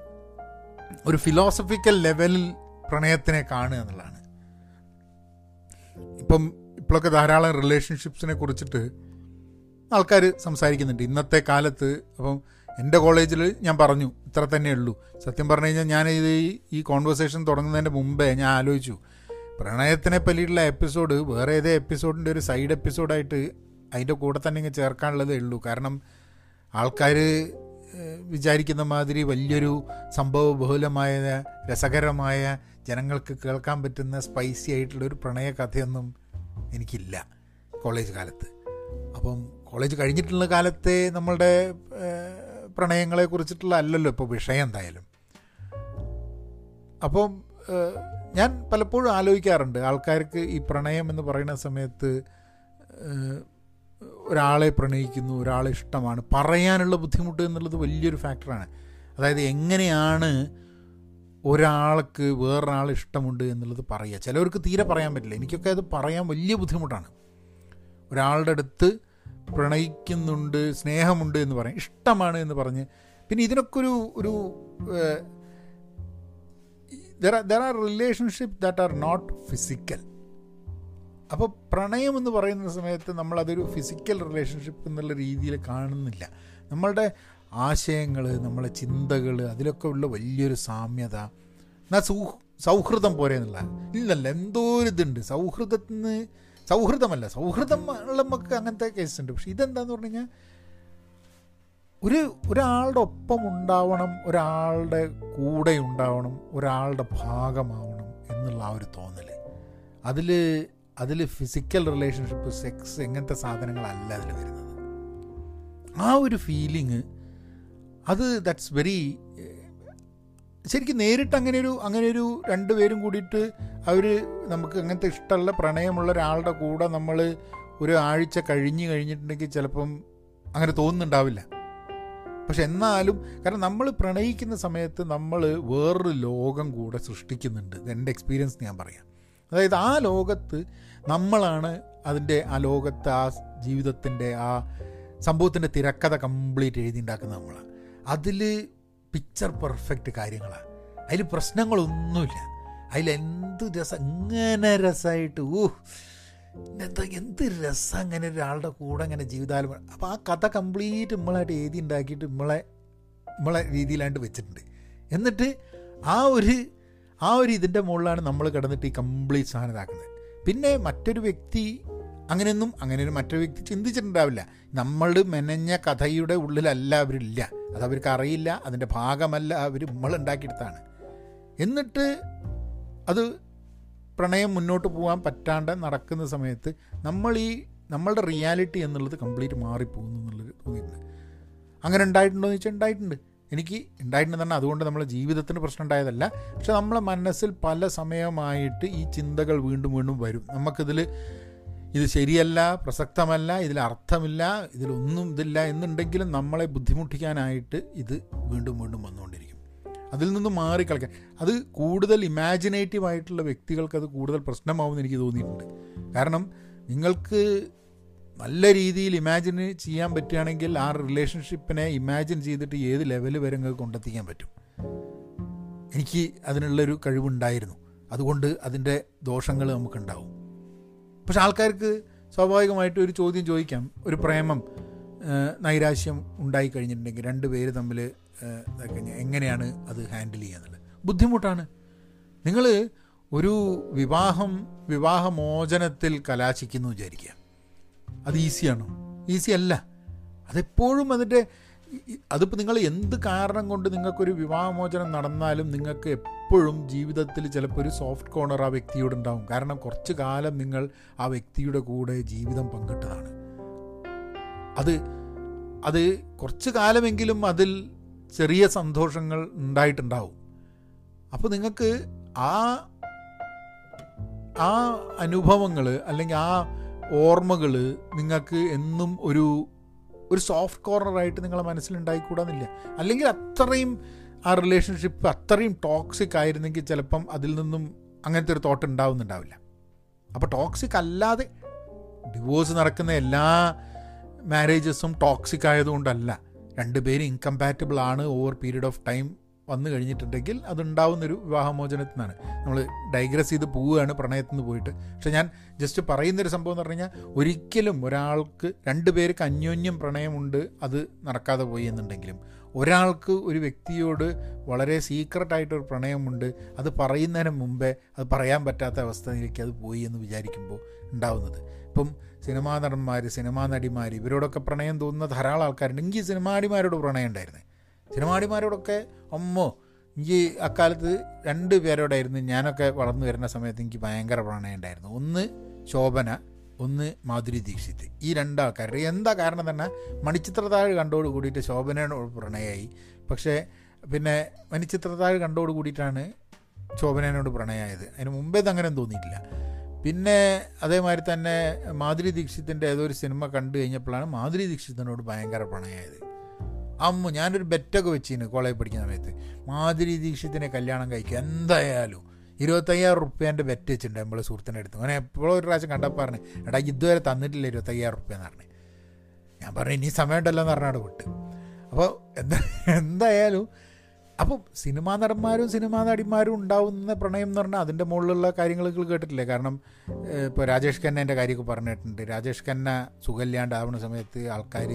ഒരു ഫിലോസഫിക്കൽ ലെവലിൽ പ്രണയത്തിനെ കാണുക എന്നുള്ളതാണ്. ഇപ്പം ഇപ്പോഴൊക്കെ ധാരാളം റിലേഷൻഷിപ്സിനെ കുറിച്ചിട്ട് ആൾക്കാർ സംസാരിക്കുന്നുണ്ട്. ഇന്നത്തെ കാലത്ത് അപ്പം എന്റെ കോളേജിൽ ഞാൻ പറഞ്ഞു ഇത്ര തന്നെ ഉള്ളൂ. സത്യം പറഞ്ഞു കഴിഞ്ഞാൽ ഞാൻ ഇത് ഈ- കോൺവെർസേഷൻ തുടങ്ങുന്നതിന്റെ മുമ്പേ ഞാൻ ആലോചിച്ചു. പ്രണയത്തിനെ പറ്റിയിട്ടുള്ള എപ്പിസോഡ് വേറെ ഏതേ എപ്പിസോഡിന്റെ ഒരു സൈഡ് എപ്പിസോഡായിട്ട് അതിന്റെ കൂടെ തന്നെ ഇങ്ങനെ ചേർക്കാനുള്ളതേ ഉള്ളൂ. കാരണം ആൾക്കാർ വിചാരിക്കുന്ന മാതിരി വലിയൊരു സംഭവബഹുലമായ രസകരമായ ജനങ്ങൾക്ക് കേൾക്കാൻ പറ്റുന്ന സ്പൈസി ആയിട്ടുള്ളൊരു പ്രണയ കഥയൊന്നും എനിക്കില്ല കോളേജ് കാലത്ത്. അപ്പം കോളേജ് കഴിഞ്ഞിട്ടുള്ള കാലത്തെ നമ്മളുടെ പ്രണയങ്ങളെ കുറിച്ചിട്ടുള്ള അല്ലല്ലോ ഇപ്പോൾ വിഷയം എന്തായാലും. അപ്പം ഞാൻ പലപ്പോഴും ആലോചിക്കാറുണ്ട് ആൾക്കാർക്ക് ഈ പ്രണയം എന്ന് പറയുന്ന സമയത്ത് ഒരാളെ പ്രണയിക്കുന്നു ഒരാളെ ഇഷ്ടമാണ് പറയാനുള്ള ബുദ്ധിമുട്ട് എന്നുള്ളത് വലിയൊരു ഫാക്ടറാണ്. അതായത് എങ്ങനെയാണ് ഒരാൾക്ക് വേറൊരാൾ ഇഷ്ടമുണ്ട് എന്നുള്ളത് പറയുക. ചിലവർക്ക് തീരെ പറയാൻ പറ്റില്ല. എനിക്കൊക്കെ അത് പറയാൻ വലിയ ബുദ്ധിമുട്ടാണ്. ഒരാളുടെ അടുത്ത് പ്രണയിക്കുന്നുണ്ട് സ്നേഹമുണ്ട് എന്ന് പറയും. ഇഷ്ടമാണ് എന്ന് പറഞ്ഞ്. പിന്നെ ഇതിനൊക്കെ ഒരു ഒരു there are relationship that are not physical അപ്പോൾ പ്രണയം എന്ന് പറയുന്ന സമയത്ത് നമ്മളതൊരു ഫിസിക്കൽ റിലേഷൻഷിപ്പ് എന്നുള്ള രീതിയിൽ കാണുന്നില്ല. നമ്മളുടെ ആശയങ്ങൾ നമ്മളെ ചിന്തകൾ അതിലൊക്കെ ഉള്ള വലിയൊരു സാമ്യത എന്നാൽ സൗഹൃദം പോരെ എന്നുള്ള. ഇല്ലല്ല എന്തോ ഒരു ഇതുണ്ട്. സൗഹൃദത്തിൽ നിന്ന് സൗഹൃദമല്ല. സൗഹൃദം നമുക്ക് അങ്ങനത്തെ കേസ് ഉണ്ട് പക്ഷെ ഇതെന്താന്ന് പറഞ്ഞു കഴിഞ്ഞാൽ ഒരു ഒരാളുടെ ഒപ്പം ഉണ്ടാവണം ഒരാളുടെ കൂടെ ഉണ്ടാവണം ഒരാളുടെ ഭാഗമാവണം എന്നുള്ള ആ ഒരു തോന്നൽ അതിൽ അതിൽ ഫിസിക്കൽ റിലേഷൻഷിപ്പ് സെക്സ് എങ്ങനത്തെ സാധനങ്ങളല്ല അതിൽ വരുന്നത്. ആ ഒരു ഫീലിങ് അത് ദാറ്റ്സ് വെരി ശരിക്കും നേരിട്ട് അങ്ങനെ ഒരു അങ്ങനെ ഒരു രണ്ട് രണ്ടുപേരും കൂടിയിട്ട് അവർ നമുക്ക് അങ്ങനത്തെ ഇഷ്ടമുള്ള പ്രണയമുള്ള ഒരാളുടെ കൂടെ നമ്മൾ ഒരു ആഴ്ച കഴിഞ്ഞ് കഴിഞ്ഞിട്ടുണ്ടെങ്കിൽ ചിലപ്പം അങ്ങനെ തോന്നുന്നുണ്ടാവില്ല. പക്ഷെ എന്നാലും കാരണം നമ്മൾ പ്രണയിക്കുന്ന സമയത്ത് നമ്മൾ വേറൊരു ലോകം കൂടെ സൃഷ്ടിക്കുന്നുണ്ട്. എന്റെ എക്സ്പീരിയൻസ് ഞാൻ പറയാം. അതായത് ആ ലോകത്ത് നമ്മളാണ് അതിന്റെ ആ ലോകത്ത് ആ ജീവിതത്തിന്റെ ആ സംഭവത്തിന്റെ തിരക്കഥ കംപ്ലീറ്റ് എഴുതിണ്ടാക്കുന്ന നമ്മളാണ്. അതിൽ പിക്ചർ പെർഫെക്റ്റ് കാര്യങ്ങളാണ് അതിൽ പ്രശ്നങ്ങളൊന്നുമില്ല. അതിലെന്ത് രസം ഇങ്ങനെ രസമായിട്ട് ഊ എന്താ എന്ത് രസം അങ്ങനെ ഒരാളുടെ കൂടെ അങ്ങനെ ജീവിതാലും അപ്പോൾ ആ കഥ കംപ്ലീറ്റ് നമ്മളായിട്ട് എഴുതി ഉണ്ടാക്കിയിട്ട് നമ്മളെ നമ്മളെ രീതിയിലായിട്ട് വെച്ചിട്ടുണ്ട്. എന്നിട്ട് ആ ഒരു ആ ഒരു ഇതിന്റെ മുകളിലാണ് നമ്മൾ കിടന്നിട്ട് ഈ കംപ്ലീറ്റ് സാധനം ഇതാക്കുന്നത്. പിന്നെ മറ്റൊരു വ്യക്തി അങ്ങനെയൊന്നും അങ്ങനെ ഒരു മറ്റൊരു വ്യക്തി ചിന്തിച്ചിട്ടുണ്ടാവില്ല. നമ്മൾ മെനഞ്ഞ കഥയുടെ ഉള്ളിലല്ല അവരില്ല അതവർക്ക് അറിയില്ല. അതിന്റെ ഭാഗമല്ല അവർ നമ്മൾ ഉണ്ടാക്കിയെടുത്താണ് എന്നിട്ട് അത് പ്രണയം മുന്നോട്ട് പോകാൻ പറ്റാണ്ട് നടക്കുന്ന സമയത്ത് നമ്മൾ ഈ നമ്മളുടെ റിയാലിറ്റി എന്നുള്ളത് കംപ്ലീറ്റ് മാറിപ്പോകുന്നു എന്നുള്ളത് തോന്നിയിട്ടുണ്ട്. അങ്ങനെ ഉണ്ടായിട്ടുണ്ടോ എന്ന് വെച്ചാൽ ഉണ്ടായിട്ടുണ്ട്. എനിക്ക് ഉണ്ടായിട്ടുണ്ടെന്ന് അതുകൊണ്ട് നമ്മളെ ജീവിതത്തിന് പ്രശ്നം ഉണ്ടായതല്ല. പക്ഷെ നമ്മളെ മനസ്സിൽ പല സമയമായിട്ട് ഈ ചിന്തകൾ വീണ്ടും വീണ്ടും വരും. നമുക്കിതിൽ ഇത് ശരിയല്ല പ്രസക്തമല്ല ഇതിൽ അർത്ഥമില്ല ഇതിലൊന്നും ഇതില്ല എന്നുണ്ടെങ്കിലും നമ്മളെ ബുദ്ധിമുട്ടിക്കാനായിട്ട് ഇത് വീണ്ടും വീണ്ടും വന്നുകൊണ്ടിരിക്കും. അതിൽ നിന്ന് മാറി കളിക്കാൻ. അത് കൂടുതൽ ഇമാജിനേറ്റീവ് ആയിട്ടുള്ള വ്യക്തികൾക്ക് അത് കൂടുതൽ പ്രശ്നമാവുമെന്ന് എനിക്ക് തോന്നിയിട്ടുണ്ട്. കാരണം നിങ്ങൾക്ക് നല്ല രീതിയിൽ ഇമാജിൻ ചെയ്യാൻ പറ്റുകയാണെങ്കിൽ ആ റിലേഷൻഷിപ്പിനെ ഇമാജിൻ ചെയ്തിട്ട് ഏത് ലെവൽ വരെ നിങ്ങൾക്ക് കൊണ്ടെത്തിക്കാൻ പറ്റും. എനിക്ക് അതിനുള്ളൊരു കഴിവുണ്ടായിരുന്നു. അതുകൊണ്ട് അതിന്റെ ദോഷങ്ങൾ നമുക്കുണ്ടാവും. പക്ഷെ ആൾക്കാർക്ക് സ്വാഭാവികമായിട്ട് ഒരു ചോദ്യം ചോദിക്കാം. ഒരു പ്രേമം നൈരാശ്യം ഉണ്ടായി കഴിഞ്ഞിട്ടുണ്ടെങ്കിൽ രണ്ട് പേര് തമ്മിൽ എങ്ങനെയാണ് അത് ഹാൻഡിൽ ചെയ്യാന്നുള്ളത് ബുദ്ധിമുട്ടാണ്. നിങ്ങൾ ഒരു വിവാഹം വിവാഹമോചനത്തിൽ കലാശിക്കുന്നു വിചാരിക്കുക. അത് ഈസിയാണോ? ഈസി അല്ല. അതെപ്പോഴും അതിന്റെ അതിപ്പോൾ നിങ്ങൾ എന്ത് കാരണം കൊണ്ട് നിങ്ങൾക്കൊരു വിവാഹമോചനം നടന്നാലും നിങ്ങൾക്ക് എപ്പോഴും ജീവിതത്തിൽ ചിലപ്പോൾ ഒരു സോഫ്റ്റ് കോർണർ ആ വ്യക്തിയോട് ഉണ്ടാവും. കാരണം കുറച്ച് കാലം നിങ്ങൾ ആ വ്യക്തിയുടെ കൂടെ ജീവിതം പങ്കിട്ടതാണ്. അത് അത് കുറച്ച് കാലമെങ്കിലും അതിൽ ചെറിയ സന്തോഷങ്ങൾ ഉണ്ടായിട്ടുണ്ടാവും. അപ്പോൾ നിങ്ങൾക്ക് ആ ആ അനുഭവങ്ങൾ അല്ലെങ്കിൽ ആ ഓർമ്മകൾ നിങ്ങൾക്ക് എന്നും ഒരു ഒരു സോഫ്റ്റ് കോർണറായിട്ട് നിങ്ങളെ മനസ്സിലുണ്ടായിക്കൂടാന്നില്ല. അല്ലെങ്കിൽ അത്രയും ആ റിലേഷൻഷിപ്പ് അത്രയും ടോക്സിക് ആയിരുന്നെങ്കിൽ ചിലപ്പം അതിൽ നിന്നും അങ്ങനത്തെ ഒരു തോട്ട് ഉണ്ടാവുന്നുണ്ടാവില്ല. അപ്പോൾ ടോക്സിക് അല്ലാതെ ഡിവോഴ്സ് നടക്കുന്ന എല്ലാ മാരേജസും ടോക്സിക് ആയതുകൊണ്ടല്ല. രണ്ടുപേരും ഇൻകമ്പാറ്റബിൾ ആണ് ഓവർ പീരീഡ് ഓഫ് ടൈം വന്നു കഴിഞ്ഞിട്ടുണ്ടെങ്കിൽ അതുണ്ടാവുന്നൊരു വിവാഹമോചനത്തിൽ നിന്നാണ് നമ്മൾ ഡൈഗ്രസ് ചെയ്ത് പോവുകയാണ് പ്രണയത്തിൽ നിന്ന് പോയിട്ട്. പക്ഷെ ഞാൻ ജസ്റ്റ് പറയുന്നൊരു സംഭവം എന്ന് പറഞ്ഞു കഴിഞ്ഞാൽ ഒരിക്കലും ഒരാൾക്ക് രണ്ട് പേർക്ക് അന്യോന്യം പ്രണയമുണ്ട് അത് നടക്കാതെ പോയി എന്നുണ്ടെങ്കിലും ഒരാൾക്ക് ഒരു വ്യക്തിയോട് വളരെ സീക്രട്ടായിട്ടൊരു പ്രണയമുണ്ട് അത് പറയുന്നതിന് മുമ്പേ അത് പറയാൻ പറ്റാത്ത അവസ്ഥയിലേക്ക് അത് പോയി എന്ന് വിചാരിക്കുമ്പോൾ ഉണ്ടാവുന്നത്. ഇപ്പം സിനിമാ നടന്മാർ സിനിമാ നടിമാർ ഇവരോടൊക്കെ പ്രണയം തോന്നുന്ന ധാരാളം ആൾക്കാരുണ്ട്. എനിക്ക് സിനിമാ നടിമാരോട് പ്രണയം ഉണ്ടായിരുന്നേ? സിനിമാടിമാരോടൊക്കെ അമ്മോ എനിക്ക് അക്കാലത്ത് രണ്ട് പേരോടായിരുന്നു ഞാനൊക്കെ വളർന്നു വരുന്ന സമയത്ത് എനിക്ക് ഭയങ്കര പ്രണയം ഉണ്ടായിരുന്നു. ഒന്ന് ശോഭന ഒന്ന് മാധുരി ദീക്ഷിത്. ഈ രണ്ടാൾക്കാരുടെ എന്താ കാരണം തന്നെ മണിച്ചിത്രത്താഴ് കണ്ടോട് കൂടിയിട്ട് ശോഭനയോട് പ്രണയമായി പക്ഷേ പിന്നെ മണിച്ചിത്രത്താഴ് കണ്ടോട് കൂടിയിട്ടാണ് ശോഭനയോട് പ്രണയമായത് അതിന് മുമ്പേ അങ്ങനെ തോന്നിയിട്ടില്ല. പിന്നെ അതേമാതിരി തന്നെ മാധുരി ദീക്ഷിത്തിന്റെ ഏതോ ഒരു സിനിമ കണ്ടു കഴിഞ്ഞപ്പോഴാണ് മാധുരി ദീക്ഷിത്തിനോട് ഭയങ്കര പ്രണയമായത് അമ്മ ഞാനൊരു ബെറ്റൊക്കെ വെച്ചിന് കോളേജ് പഠിക്കുന്ന സമയത്ത്. മാധുരി ദീക്ഷിത്തിനെ കല്യാണം കഴിക്കുക. എന്തായാലും ഇരുപത്തയ്യായിരം റുപ്യേന്റെ ബെറ്റ് വെച്ചിട്ടുണ്ട് നമ്മൾ സുഹൃത്തിന്റെ അടുത്ത്. അങ്ങനെ എപ്പോഴും ഒരു പ്രാവശ്യം കണ്ടപ്പോൾ പറഞ്ഞു എടാ ഇതുവരെ തന്നിട്ടില്ല ഇരുപത്തയ്യായിരം റുപ്യ എന്ന് പറഞ്ഞു. ഞാൻ പറഞ്ഞു ഇനി സമയമുണ്ടല്ലോ എന്ന് പറഞ്ഞാൽ വിട്ട്. അപ്പോൾ എന്താ എന്തായാലും അപ്പോൾ സിനിമാ നടന്മാരും സിനിമാ നടിമാരും ഉണ്ടാവുന്ന പ്രണയം എന്ന് പറഞ്ഞാൽ അതിന്റെ മുകളിലുള്ള കാര്യങ്ങൾ കേട്ടിട്ടില്ലേ? കാരണം ഇപ്പോൾ രാജേഷ് ഖന്നേന്റെ കാര്യമൊക്കെ പറഞ്ഞിട്ടുണ്ട്. രാജേഷ് ഖന്ന സുഖമില്ലാണ്ടാവുന്ന സമയത്ത് ആൾക്കാർ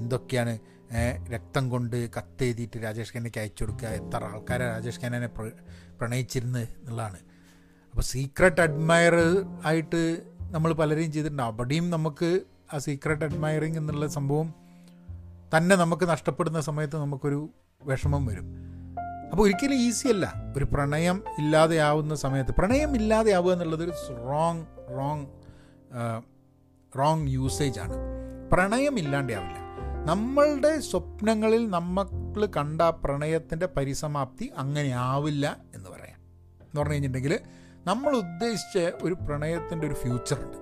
എന്തൊക്കെയാണ് രക്തം കൊണ്ട് കത്തെഴുതിയിട്ട് രാജേഷ് ഖന്നയ്ക്ക് അയച്ചു കൊടുക്കുക എത്ര ആൾക്കാരെ രാജേഷ് ഖന്നനെ പ്രണയിച്ചിരുന്നു എന്നുള്ളതാണ്. അപ്പോൾ സീക്രട്ട് അഡ്മയർ ആയിട്ട് നമ്മൾ പലരെയും ചെയ്തിട്ടുണ്ട്. അവിടെയും നമുക്ക് ആ സീക്രട്ട് അഡ്മയറിങ് എന്നുള്ള സംഭവം തന്നെ നമുക്ക് നഷ്ടപ്പെടുന്ന സമയത്ത് നമുക്കൊരു വിഷമം വരും. അപ്പോൾ ഒരിക്കലും ഈസി അല്ല. ഒരു പ്രണയം ഇല്ലാതെയാവുന്ന സമയത്ത് പ്രണയം ഇല്ലാതെയാവുക എന്നുള്ളത് ഒരു റോങ് റോങ് റോങ് യൂസേജ് ആണ്. പ്രണയം ഇല്ലാണ്ടാവില്ല നമ്മളുടെ സ്വപ്നങ്ങളിൽ നമ്മൾ കണ്ട പ്രണയത്തിന്റെ പരിസമാപ്തി അങ്ങനെ ആവില്ല എന്ന് പറയാം. എന്ന് പറഞ്ഞു കഴിഞ്ഞിട്ടുണ്ടെങ്കിൽ നമ്മൾ ഉദ്ദേശിച്ച ഒരു പ്രണയത്തിന്റെ ഒരു ഫ്യൂച്ചറുണ്ട്.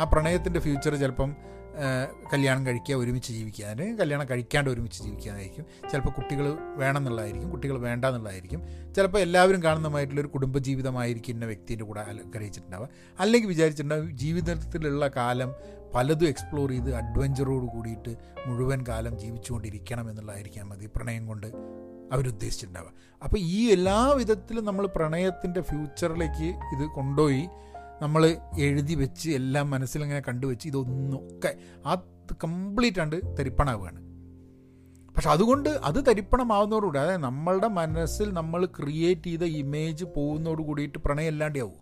ആ പ്രണയത്തിന്റെ ഫ്യൂച്ചർ ചിലപ്പം കല്യാണം കഴിക്കുക ഒരുമിച്ച് ജീവിക്കുക. അതിന് കല്യാണം കഴിക്കാണ്ട് ഒരുമിച്ച് ജീവിക്കാനായിരിക്കും. ചിലപ്പോൾ കുട്ടികൾ വേണം എന്നുള്ളതായിരിക്കും കുട്ടികൾ വേണ്ട എന്നുള്ളതായിരിക്കും ചിലപ്പോൾ എല്ലാവരും കാണുന്നതായിട്ടുള്ളൊരു കുടുംബജീവിതമായിരിക്കും ഇന്ന വ്യക്തിന്റെ കൂടെ ആഗ്രഹിച്ചിട്ടുണ്ടാവുക അല്ലെങ്കിൽ വിചാരിച്ചിട്ടുണ്ടാവും ജീവിതത്തിലുള്ള കാലം പലതും എക്സ്പ്ലോർ ചെയ്ത് അഡ്വഞ്ചറോട് കൂടിയിട്ട് മുഴുവൻ കാലം ജീവിച്ചുകൊണ്ടിരിക്കണം എന്നുള്ളതായിരിക്കാം മതി പ്രണയം കൊണ്ട് അവരുദ്ദേശിച്ചിട്ടുണ്ടാവുക. അപ്പോൾ ഈ എല്ലാ വിധത്തിലും നമ്മൾ പ്രണയത്തിന്റെ ഫ്യൂച്ചറിലേക്ക് ഇത് കൊണ്ടുപോയി നമ്മൾ എഴുതി വെച്ച് എല്ലാം മനസ്സിലിങ്ങനെ കണ്ടുവെച്ച് ഇതൊന്നൊക്കെ ആ കംപ്ലീറ്റ് ആണ്ട് തരിപ്പണാവുകയാണ്. പക്ഷെ അതുകൊണ്ട് അത് തരിപ്പണമാവുന്നതോടുകൂടി അതായത് നമ്മളുടെ മനസ്സിൽ നമ്മൾ ക്രിയേറ്റ് ചെയ്ത ഇമേജ് പോകുന്നതോട് കൂടിയിട്ട് പ്രണയം അല്ലാണ്ടേ ആവും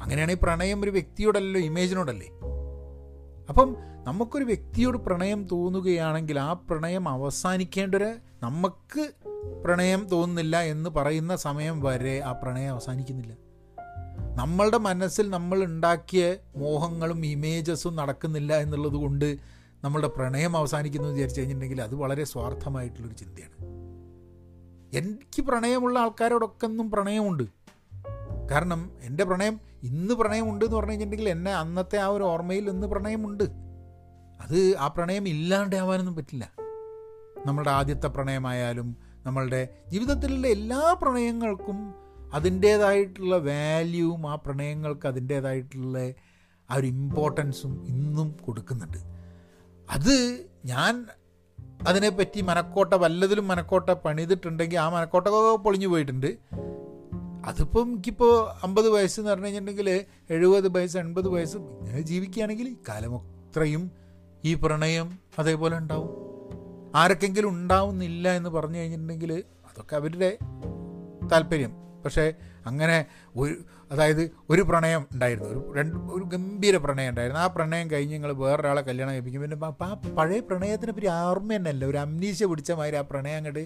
അങ്ങനെയാണെങ്കിൽ പ്രണയം ഒരു വ്യക്തിയോടല്ലോ ഇമേജിനോടല്ലേ അപ്പം നമുക്കൊരു വ്യക്തിയോട് പ്രണയം തോന്നുകയാണെങ്കിൽ ആ പ്രണയം അവസാനിക്കേണ്ടൊരു നമുക്ക് പ്രണയം തോന്നുന്നില്ല എന്ന് പറയുന്ന സമയം വരെ ആ പ്രണയം അവസാനിക്കുന്നില്ല. നമ്മളുടെ മനസ്സിൽ നമ്മൾ ഉണ്ടാക്കിയ മോഹങ്ങളും ഇമേജസും നടക്കുന്നില്ല എന്നുള്ളത് കൊണ്ട് നമ്മളുടെ പ്രണയം അവസാനിക്കുന്നു വിചാരിച്ചു കഴിഞ്ഞിട്ടുണ്ടെങ്കിൽ അത് വളരെ സ്വാർത്ഥമായിട്ടുള്ളൊരു ചിന്തയാണ്. എനിക്ക് പ്രണയമുള്ള ആൾക്കാരോടൊക്കെ ഒന്നും പ്രണയമുണ്ട്. കാരണം എന്റെ പ്രണയം ഇന്ന് പ്രണയമുണ്ട് എന്ന് പറഞ്ഞു കഴിഞ്ഞിട്ടുണ്ടെങ്കിൽ എന്നെ അന്നത്തെ ആ ഒരു ഓർമ്മയിൽ ഇന്ന് പ്രണയമുണ്ട്. അത് ആ പ്രണയം ഇല്ലാണ്ടാവാനൊന്നും പറ്റില്ല. നമ്മളുടെ ആദ്യത്തെ പ്രണയമായാലും നമ്മളുടെ ജീവിതത്തിലുള്ള എല്ലാ പ്രണയങ്ങൾക്കും അതിന്റേതായിട്ടുള്ള വാല്യൂവും ആ പ്രണയങ്ങൾക്ക് അതിന്റേതായിട്ടുള്ള ആ ഒരു ഇമ്പോർട്ടൻസും ഇന്നും കൊടുക്കുന്നുണ്ട്. അത് ഞാൻ അതിനെപ്പറ്റി മനക്കോട്ട വല്ലതിലും മനക്കോട്ട പണിതിട്ടുണ്ടെങ്കിൽ ആ മനക്കോട്ടൊക്കെ പൊളിഞ്ഞു പോയിട്ടുണ്ട്. അതിപ്പം എനിക്കിപ്പോൾ അമ്പത് വയസ്സ് എന്ന് പറഞ്ഞു കഴിഞ്ഞിട്ടുണ്ടെങ്കിൽ എഴുപത് വയസ്സ് എൺപത് വയസ്സ് ഇങ്ങനെ ജീവിക്കുകയാണെങ്കിൽ കാലം അത്രയും ഈ പ്രണയം അതേപോലെ ഉണ്ടാവും. ആരൊക്കെങ്കിലും ഉണ്ടാവുന്നില്ല എന്ന് പറഞ്ഞു കഴിഞ്ഞിട്ടുണ്ടെങ്കിൽ അതൊക്കെ അവരുടെ താല്പര്യം. പക്ഷേ അങ്ങനെ ഒരു അതായത് ഒരു പ്രണയം ഉണ്ടായിരുന്നു. ഒരു രണ്ട് ഒരു ഗംഭീര പ്രണയം ഉണ്ടായിരുന്നു. ആ പ്രണയം കഴിഞ്ഞ് നിങ്ങൾ വേറൊരാളെ കല്യാണം കഴിപ്പിക്കും. പിന്നെ ആ പഴയ പ്രണയത്തിനെ പറ്റി ഓർമ്മ തന്നെയല്ല. ഒരു അമ്നീശ പിടിച്ച മാതിരി ആ പ്രണയം അങ്ങോട്ട്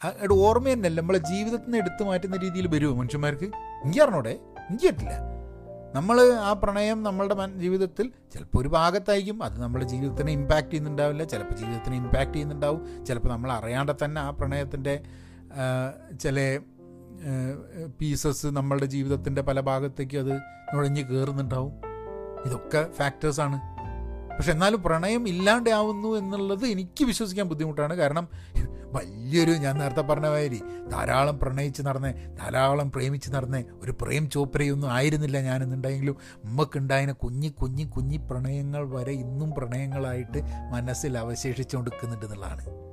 അങ്ങോട്ട് ഓർമ്മ തന്നെയല്ല. നമ്മളെ ജീവിതത്തിൽ നിന്ന് എടുത്തു മാറ്റുന്ന രീതിയിൽ വരുമോ മനുഷ്യന്മാർക്ക്. എനിക്ക് അറിഞ്ഞൂടെ എനിക്ക് പറ്റില്ല നമ്മൾ ആ പ്രണയം നമ്മളുടെ ജീവിതത്തിൽ ചിലപ്പോൾ ഒരു ഭാഗത്തായിരിക്കും. അത് നമ്മുടെ ജീവിതത്തിനെ ഇമ്പാക്റ്റ് ചെയ്യുന്നുണ്ടാവില്ല. ചിലപ്പോൾ ജീവിതത്തിനെ ഇമ്പാക്റ്റ് ചെയ്യുന്നുണ്ടാവും. ചിലപ്പോൾ നമ്മൾ അറിയാണ്ട് തന്നെ ആ പ്രണയത്തിന്റെ ചില പീസസ് നമ്മളുടെ ജീവിതത്തിന്റെ പല ഭാഗത്തേക്ക് അത് നുഴഞ്ഞ് കയറുന്നുണ്ടാവും. ഇതൊക്കെ ഫാക്ടേഴ്സാണ് പക്ഷെ എന്നാലും പ്രണയം ഇല്ലാണ്ടാവുന്നു എന്നുള്ളത് എനിക്ക് വിശ്വസിക്കാൻ ബുദ്ധിമുട്ടാണ്. കാരണം വലിയൊരു ഞാൻ നേരത്തെ പറഞ്ഞ മാതിരി ധാരാളം പ്രണയിച്ച് നടന്നേ ധാരാളം പ്രേമിച്ച് നടന്നേ ഒരു പ്രേം ചോപ്രയൊന്നും ആയിരുന്നില്ല ഞാനെന്നുണ്ടെങ്കിലും ഉമ്മക്കുണ്ടായതിനെ കുഞ്ഞി കുഞ്ഞി കുഞ്ഞി പ്രണയങ്ങൾ വരെ ഇന്നും പ്രണയങ്ങളായിട്ട് മനസ്സിൽ അവശേഷിച്ചുകൊണ്ടിരിക്കുന്നുണ്ട്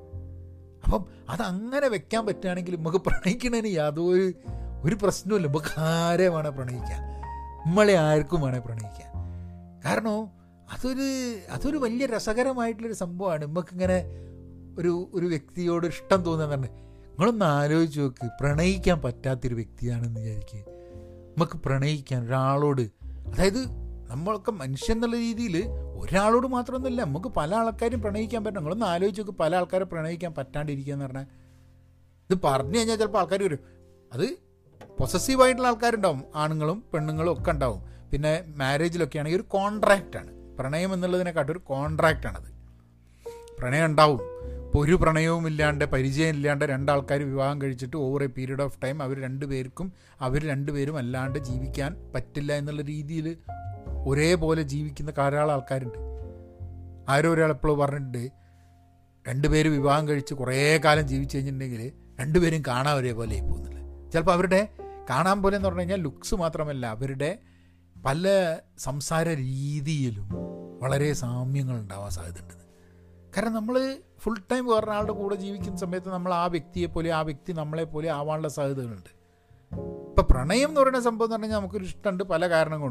അപ്പം അതങ്ങനെ വെക്കാൻ പറ്റുകയാണെങ്കിൽ നമുക്ക് പ്രണയിക്കണതിന് യാതൊരു ഒരു പ്രശ്നമില്ല നമുക്ക് ആരെ വേണേൽ പ്രണയിക്കാം. നമ്മളെ ആർക്കും വേണേൽ പ്രണയിക്കാം. കാരണം അതൊരു അതൊരു വലിയ രസകരമായിട്ടുള്ളൊരു സംഭവമാണ്. നമുക്കിങ്ങനെ ഒരു ഒരു വ്യക്തിയോട് ഇഷ്ടം തോന്നുന്നതാണ് നിങ്ങളൊന്ന് ആലോചിച്ച് നോക്ക്. പ്രണയിക്കാൻ പറ്റാത്തൊരു വ്യക്തിയാണെന്ന് വിചാരിക്കുക നമുക്ക് പ്രണയിക്കാൻ ഒരാളോട് അതായത് നമ്മളൊക്കെ മനുഷ്യൻ എന്നുള്ള രീതിയിൽ ഒരാളോട് മാത്രമൊന്നുമില്ല നമുക്ക് പല ആൾക്കാരും പ്രണയിക്കാൻ പറ്റും. നിങ്ങളൊന്ന് ആലോചിച്ച് നോക്ക് പല ആൾക്കാരെ പ്രണയിക്കാൻ പറ്റാണ്ടിരിക്കുക എന്ന് പറഞ്ഞാൽ. ഇത് പറഞ്ഞു കഴിഞ്ഞാൽ ചിലപ്പോൾ ആൾക്കാർ വരും. അത് പൊസസീവായിട്ടുള്ള ആൾക്കാരുണ്ടാവും. ആണുങ്ങളും പെണ്ണുങ്ങളും ഒക്കെ ഉണ്ടാവും. പിന്നെ മാരേജിലൊക്കെ ആണെങ്കിൽ ഒരു കോൺട്രാക്റ്റാണ് പ്രണയം എന്നുള്ളതിനെക്കാട്ടും ഒരു കോൺട്രാക്റ്റാണത് പ്രണയം ഉണ്ടാവും. ഇപ്പോൾ ഒരു പ്രണയവും ഇല്ലാണ്ട് പരിചയം ഇല്ലാണ്ട് രണ്ടാൾക്കാർ വിവാഹം കഴിച്ചിട്ട് over a period of time അവർ രണ്ടുപേർക്കും അവർ രണ്ടുപേരും അല്ലാണ്ട് ജീവിക്കാൻ പറ്റില്ല എന്നുള്ള രീതിയിൽ ഒരേപോലെ ജീവിക്കുന്ന ധാരാളം ആൾക്കാരുണ്ട്. ആരോ ഒരാൾ എപ്പോഴും പറഞ്ഞിട്ടുണ്ട് രണ്ടുപേര് വിവാഹം കഴിച്ച് കുറേ കാലം ജീവിച്ചു കഴിഞ്ഞിട്ടുണ്ടെങ്കിൽ രണ്ടുപേരും കാണാൻ ഒരേപോലെ ആയി പോകുന്നില്ല ചിലപ്പോൾ അവരുടെ കാണാൻ പോലെ എന്ന് പറഞ്ഞു കഴിഞ്ഞാൽ ലുക്സ് മാത്രമല്ല അവരുടെ പല സംസാര രീതിയിലും വളരെ സാമ്യങ്ങൾ ഉണ്ടാവാൻ സാധ്യതയുണ്ട്. കാരണം നമ്മൾ ഫുൾ ടൈം വേറൊരാളുടെ കൂടെ ജീവിക്കുന്ന സമയത്ത് നമ്മൾ ആ വ്യക്തിയെ പോലെ ആ വ്യക്തി നമ്മളെ പോലെ ആവാനുള്ള സാധ്യതകളുണ്ട്. ഇപ്പം പ്രണയം എന്ന് പറയുന്ന സംഭവം എന്ന് പറഞ്ഞാൽ നമുക്കൊരു ഇഷ്ടമുണ്ട് പല കാരണം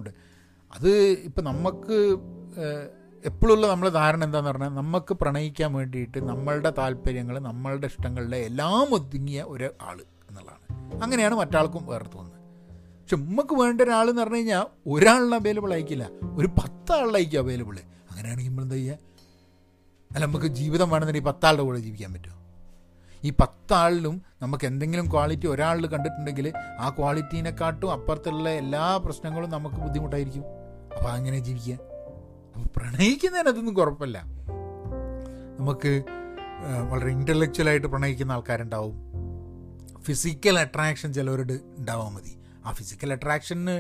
അത് ഇപ്പം നമുക്ക് എപ്പോഴുള്ള നമ്മളെ ധാരണ എന്താണെന്ന് പറഞ്ഞാൽ നമുക്ക് പ്രണയിക്കാൻ വേണ്ടിയിട്ട് നമ്മളുടെ താല്പര്യങ്ങൾ നമ്മളുടെ ഇഷ്ടങ്ങളുടെ എല്ലാം ഒതുങ്ങിയ ഒരു എന്നുള്ളതാണ്. അങ്ങനെയാണ് മറ്റാൾക്കും വേറെ തോന്നുന്നത്. പക്ഷെ നമുക്ക് വേണ്ട ഒരാൾ എന്ന് പറഞ്ഞു കഴിഞ്ഞാൽ ഒരാളിന് അവൈലബിൾ ആയിരിക്കില്ല ഒരു പത്താളിലായിരിക്കും അവൈലബിൾ അങ്ങനെയാണെങ്കിൽ നമ്മൾ എന്താ ചെയ്യുക? അല്ല നമുക്ക് ജീവിതം വേണമെന്നുണ്ടെങ്കിൽ പത്താളുടെ കൂടെ ജീവിക്കാൻ പറ്റുമോ? ഈ പത്താളിലും നമുക്ക് എന്തെങ്കിലും ക്വാളിറ്റി ഒരാളിൽ കണ്ടിട്ടുണ്ടെങ്കിൽ ആ ക്വാളിറ്റീനെക്കാട്ടും അപ്പുറത്തുള്ള എല്ലാ പ്രശ്നങ്ങളും നമുക്ക് ബുദ്ധിമുട്ടായിരിക്കും. അപ്പോൾ അങ്ങനെ ജീവിക്കുക. അപ്പോൾ പ്രണയിക്കുന്നതിന് അതൊന്നും കുഴപ്പമില്ല. നമുക്ക് വളരെ ഇന്റലക്ച്വലായിട്ട് പ്രണയിക്കുന്ന ആൾക്കാരുണ്ടാവും. ഫിസിക്കൽ അട്രാക്ഷൻ ചിലവരോട് ഉണ്ടാവാൻ മതി. ആ ഫിസിക്കൽ അട്രാക്ഷന്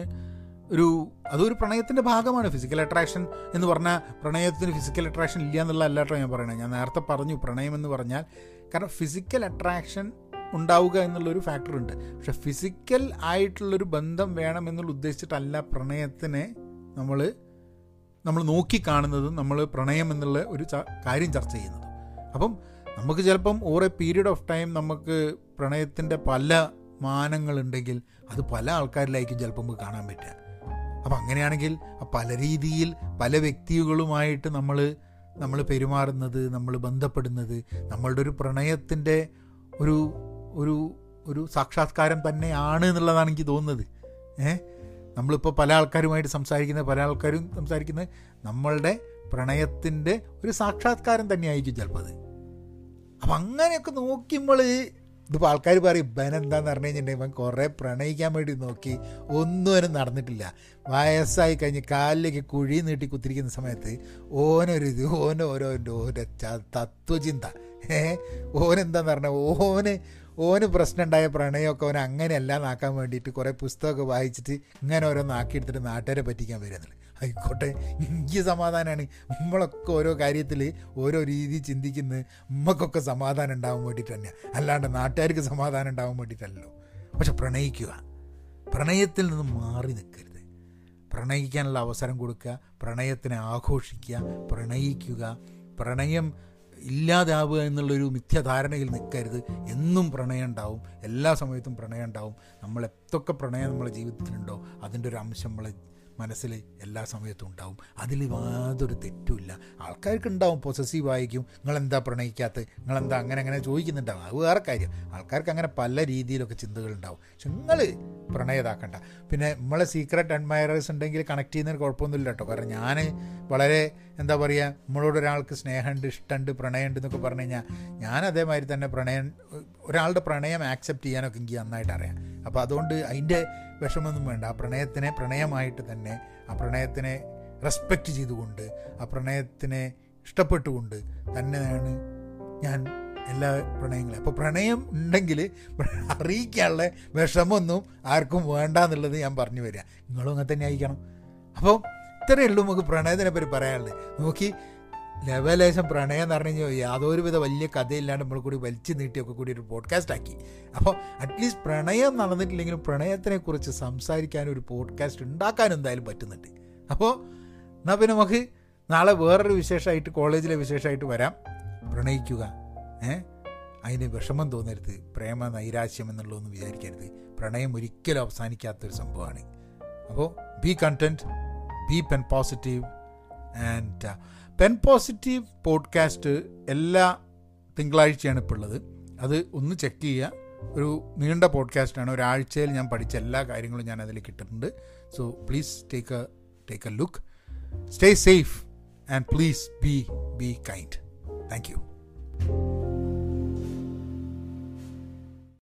ഒരു അതൊരു പ്രണയത്തിന്റെ ഭാഗമാണ്. ഫിസിക്കൽ അട്രാക്ഷൻ എന്ന് പറഞ്ഞാൽ പ്രണയത്തിന് ഫിസിക്കൽ അട്രാക്ഷൻ ഇല്ല എന്നുള്ള അല്ലാട്ടോ ഞാൻ പറയണത്. ഞാൻ നേരത്തെ പറഞ്ഞു പ്രണയം എന്ന് പറഞ്ഞാൽ കാരണം ഫിസിക്കൽ അട്രാക്ഷൻ ഉണ്ടാവുക എന്നുള്ളൊരു ഫാക്ടർ ഉണ്ട്. പക്ഷെ ഫിസിക്കൽ ആയിട്ടുള്ളൊരു ബന്ധം വേണമെന്നുള്ള ഉദ്ദേശിച്ചിട്ടല്ല പ്രണയത്തിനെ നമ്മൾ നമ്മൾ നോക്കിക്കാണുന്നതും നമ്മൾ പ്രണയം എന്നുള്ള ഒരു കാര്യം ചർച്ച ചെയ്യുന്നതും. അപ്പം നമുക്ക് ചിലപ്പം ഓരോ പീരീഡ് ഓഫ് ടൈം നമുക്ക് പ്രണയത്തിന്റെ പല മാനങ്ങളുണ്ടെങ്കിൽ അത് പല ആൾക്കാരിലായിരിക്കും ചിലപ്പോൾ നമുക്ക് കാണാൻ പറ്റുക. അപ്പം അങ്ങനെയാണെങ്കിൽ പല രീതിയിൽ പല വ്യക്തികളുമായിട്ട് നമ്മൾ നമ്മൾ പെരുമാറുന്നത് നമ്മൾ ബന്ധപ്പെടുന്നത് നമ്മളുടെ ഒരു പ്രണയത്തിന്റെ ഒരു ഒരു ഒരു സാക്ഷാത്കാരം തന്നെയാണ് എന്നുള്ളതാണ് എനിക്ക് തോന്നുന്നത്. ഏ നമ്മളിപ്പോൾ പല ആൾക്കാരുമായിട്ട് സംസാരിക്കുന്നത് പല ആൾക്കാരും സംസാരിക്കുന്നത് നമ്മളുടെ പ്രണയത്തിന്റെ ഒരു സാക്ഷാത്കാരം തന്നെയായിരിക്കും ചിലപ്പോൾ അത്. അപ്പം അങ്ങനെയൊക്കെ നോക്കുമ്പോൾ ഇതിപ്പോൾ ആൾക്കാർ പറയും ഇവൻ എന്താന്ന് പറഞ്ഞു കഴിഞ്ഞിട്ടുണ്ടെങ്കിൽ ഇവൻ കുറേ പ്രണയിക്കാൻ വേണ്ടി നോക്കി ഒന്നും അവനും നടന്നിട്ടില്ല. വയസ്സായി കഴിഞ്ഞ് കാലിലേക്ക് കുഴി നീട്ടി കുത്തിരിക്കുന്ന സമയത്ത് ഓനൊരിത് ഓനോരോന്റെ ഓന് ഓരോ തത്വചിന്ത. ഏ? ഓനെന്താന്ന് പറഞ്ഞാൽ ഓന് ഓന് പ്രശ്നം ഉണ്ടായ പ്രണയമൊക്കെ ഓൻ അങ്ങനെയല്ല നാക്കാൻ വേണ്ടിയിട്ട് കുറേ പുസ്തകമൊക്കെ വായിച്ചിട്ട് ഇങ്ങനെ ഓരോ നാക്കിയെടുത്തിട്ട് നാട്ടുകാരെ പറ്റിക്കാൻ വരുന്നില്ല ആയിക്കോട്ടെ എനിക്ക് സമാധാനമാണ് നമ്മളൊക്കെ ഓരോ കാര്യത്തിൽ ഓരോ രീതി ചിന്തിക്കുന്നത് നമ്മൾക്കൊക്കെ സമാധാനം ഉണ്ടാവാൻ വേണ്ടിയിട്ട് തന്നെയാണ് അല്ലാണ്ട് നാട്ടുകാർക്ക് സമാധാനം ഉണ്ടാവാൻ വേണ്ടിയിട്ടല്ലോ പക്ഷെ പ്രണയിക്കുക. പ്രണയത്തിൽ നിന്ന് മാറി നിൽക്കരുത്. പ്രണയിക്കാനുള്ള അവസരം കൊടുക്കുക പ്രണയത്തിനെ ആഘോഷിക്കുക പ്രണയിക്കുക. പ്രണയം ഇല്ലാതാവുക എന്നുള്ളൊരു മിഥ്യധാരണയിൽ നിൽക്കരുത്. എന്നും പ്രണയം ഉണ്ടാവും. എല്ലാ സമയത്തും പ്രണയം ഉണ്ടാവും. നമ്മൾ എത്തൊക്കെ പ്രണയം നമ്മളെ ജീവിതത്തിലുണ്ടോ അതിന്റെ ഒരു അംശം നമ്മളെ മനസ്സിൽ എല്ലാ സമയത്തും ഉണ്ടാവും. അതിൽ യാതൊരു തെറ്റുമില്ല. ആൾക്കാർക്ക് ഉണ്ടാവും പൊസസീവ് ആയിരിക്കും. നിങ്ങളെന്താ പ്രണയിക്കാത്ത നിങ്ങളെന്താ അങ്ങനെ അങ്ങനെ ചോദിക്കുന്നുണ്ടാവും. അത് വേറെ കാര്യം. ആൾക്കാർക്ക് അങ്ങനെ പല രീതിയിലൊക്കെ ചിന്തകളുണ്ടാവും പക്ഷെ നിങ്ങൾ പ്രണയതാക്കണ്ട. പിന്നെ നമ്മളെ സീക്രട്ട് അഡ്മയറേഴ്സ് ഉണ്ടെങ്കിൽ കണക്ട് ചെയ്യുന്നതിന് കുഴപ്പമൊന്നുമില്ല കേട്ടോ. കാരണം ഞാൻ വളരെ എന്താ പറയുക നമ്മളോട് ഒരാൾക്ക് സ്നേഹമുണ്ട് ഇഷ്ടമുണ്ട് പ്രണയമുണ്ട് എന്നൊക്കെ പറഞ്ഞു കഴിഞ്ഞാൽ ഞാൻ അതേമാതിരി തന്നെ പ്രണയം ഒരാളുടെ പ്രണയം ആക്സെപ്റ്റ് ചെയ്യാനൊക്കെ എനിക്ക് നന്നായിട്ട് അറിയാം. അപ്പോൾ അതുകൊണ്ട് അതിന്റെ വിഷമൊന്നും വേണ്ട. ആ പ്രണയത്തിനെ പ്രണയമായിട്ട് തന്നെ ആ പ്രണയത്തിനെ റെസ്പെക്റ്റ് ചെയ്തുകൊണ്ട് ആ പ്രണയത്തിനെ ഇഷ്ടപ്പെട്ടുകൊണ്ട് തന്നെയാണ് ഞാൻ എല്ലാ പ്രണയങ്ങളും അപ്പോൾ പ്രണയം ഉണ്ടെങ്കിൽ അറിയിക്കാനുള്ള വിഷമൊന്നും ആർക്കും വേണ്ട എന്നുള്ളത് ഞാൻ പറഞ്ഞു വരിക നിങ്ങളും അങ്ങനെ തന്നെ അയക്കണം അപ്പോൾ ഇത്രയേ ഉള്ളൂ നമുക്ക് പ്രണയത്തിനെ പറ്റി പറയാനുള്ളത്. നോക്കി ലെവലേശം പ്രണയം എന്ന് പറഞ്ഞു കഴിഞ്ഞാൽ യാതൊരു വിധ വലിയ കഥയില്ലാണ്ട് നമ്മൾ കൂടി വലിച്ചു നീട്ടിയൊക്കെ കൂടി ഒരു പോഡ്കാസ്റ്റ് ആക്കി. അപ്പോൾ അറ്റ്ലീസ്റ്റ് പ്രണയം നടന്നിട്ടില്ലെങ്കിലും പ്രണയത്തിനെക്കുറിച്ച് സംസാരിക്കാനും ഒരു പോഡ്കാസ്റ്റ് ഉണ്ടാക്കാനും എന്തായാലും പറ്റുന്നുണ്ട്. അപ്പോൾ എന്നാൽ പിന്നെ നമുക്ക് നാളെ വേറൊരു വിശേഷമായിട്ട് കോളേജിലെ വിശേഷമായിട്ട് വരാം. പ്രണയിക്കുക ഏ? അതിന് വിഷമം തോന്നരുത്. പ്രേമ നൈരാശ്യം എന്നുള്ളതൊന്നും വിചാരിക്കരുത്. പ്രണയം ഒരിക്കലും അവസാനിക്കാത്തൊരു സംഭവമാണ്. അപ്പോൾ be content be pen positive and pen positive podcast എല്ലാ തിങ്കളാഴ്ചയാണ് ഇപ്പോൾ ഉള്ളത്. അത് ഒന്ന് ചെക്ക് ചെയ്യുക. ഒരു നീണ്ട പോഡ്കാസ്റ്റാണ്. ഒരാഴ്ചയിൽ ഞാൻ പഠിച്ച എല്ലാ കാര്യങ്ങളും ഞാൻ അതിൽ കിട്ടുന്നുണ്ട് so please take a take a look stay safe and please be be kind thank you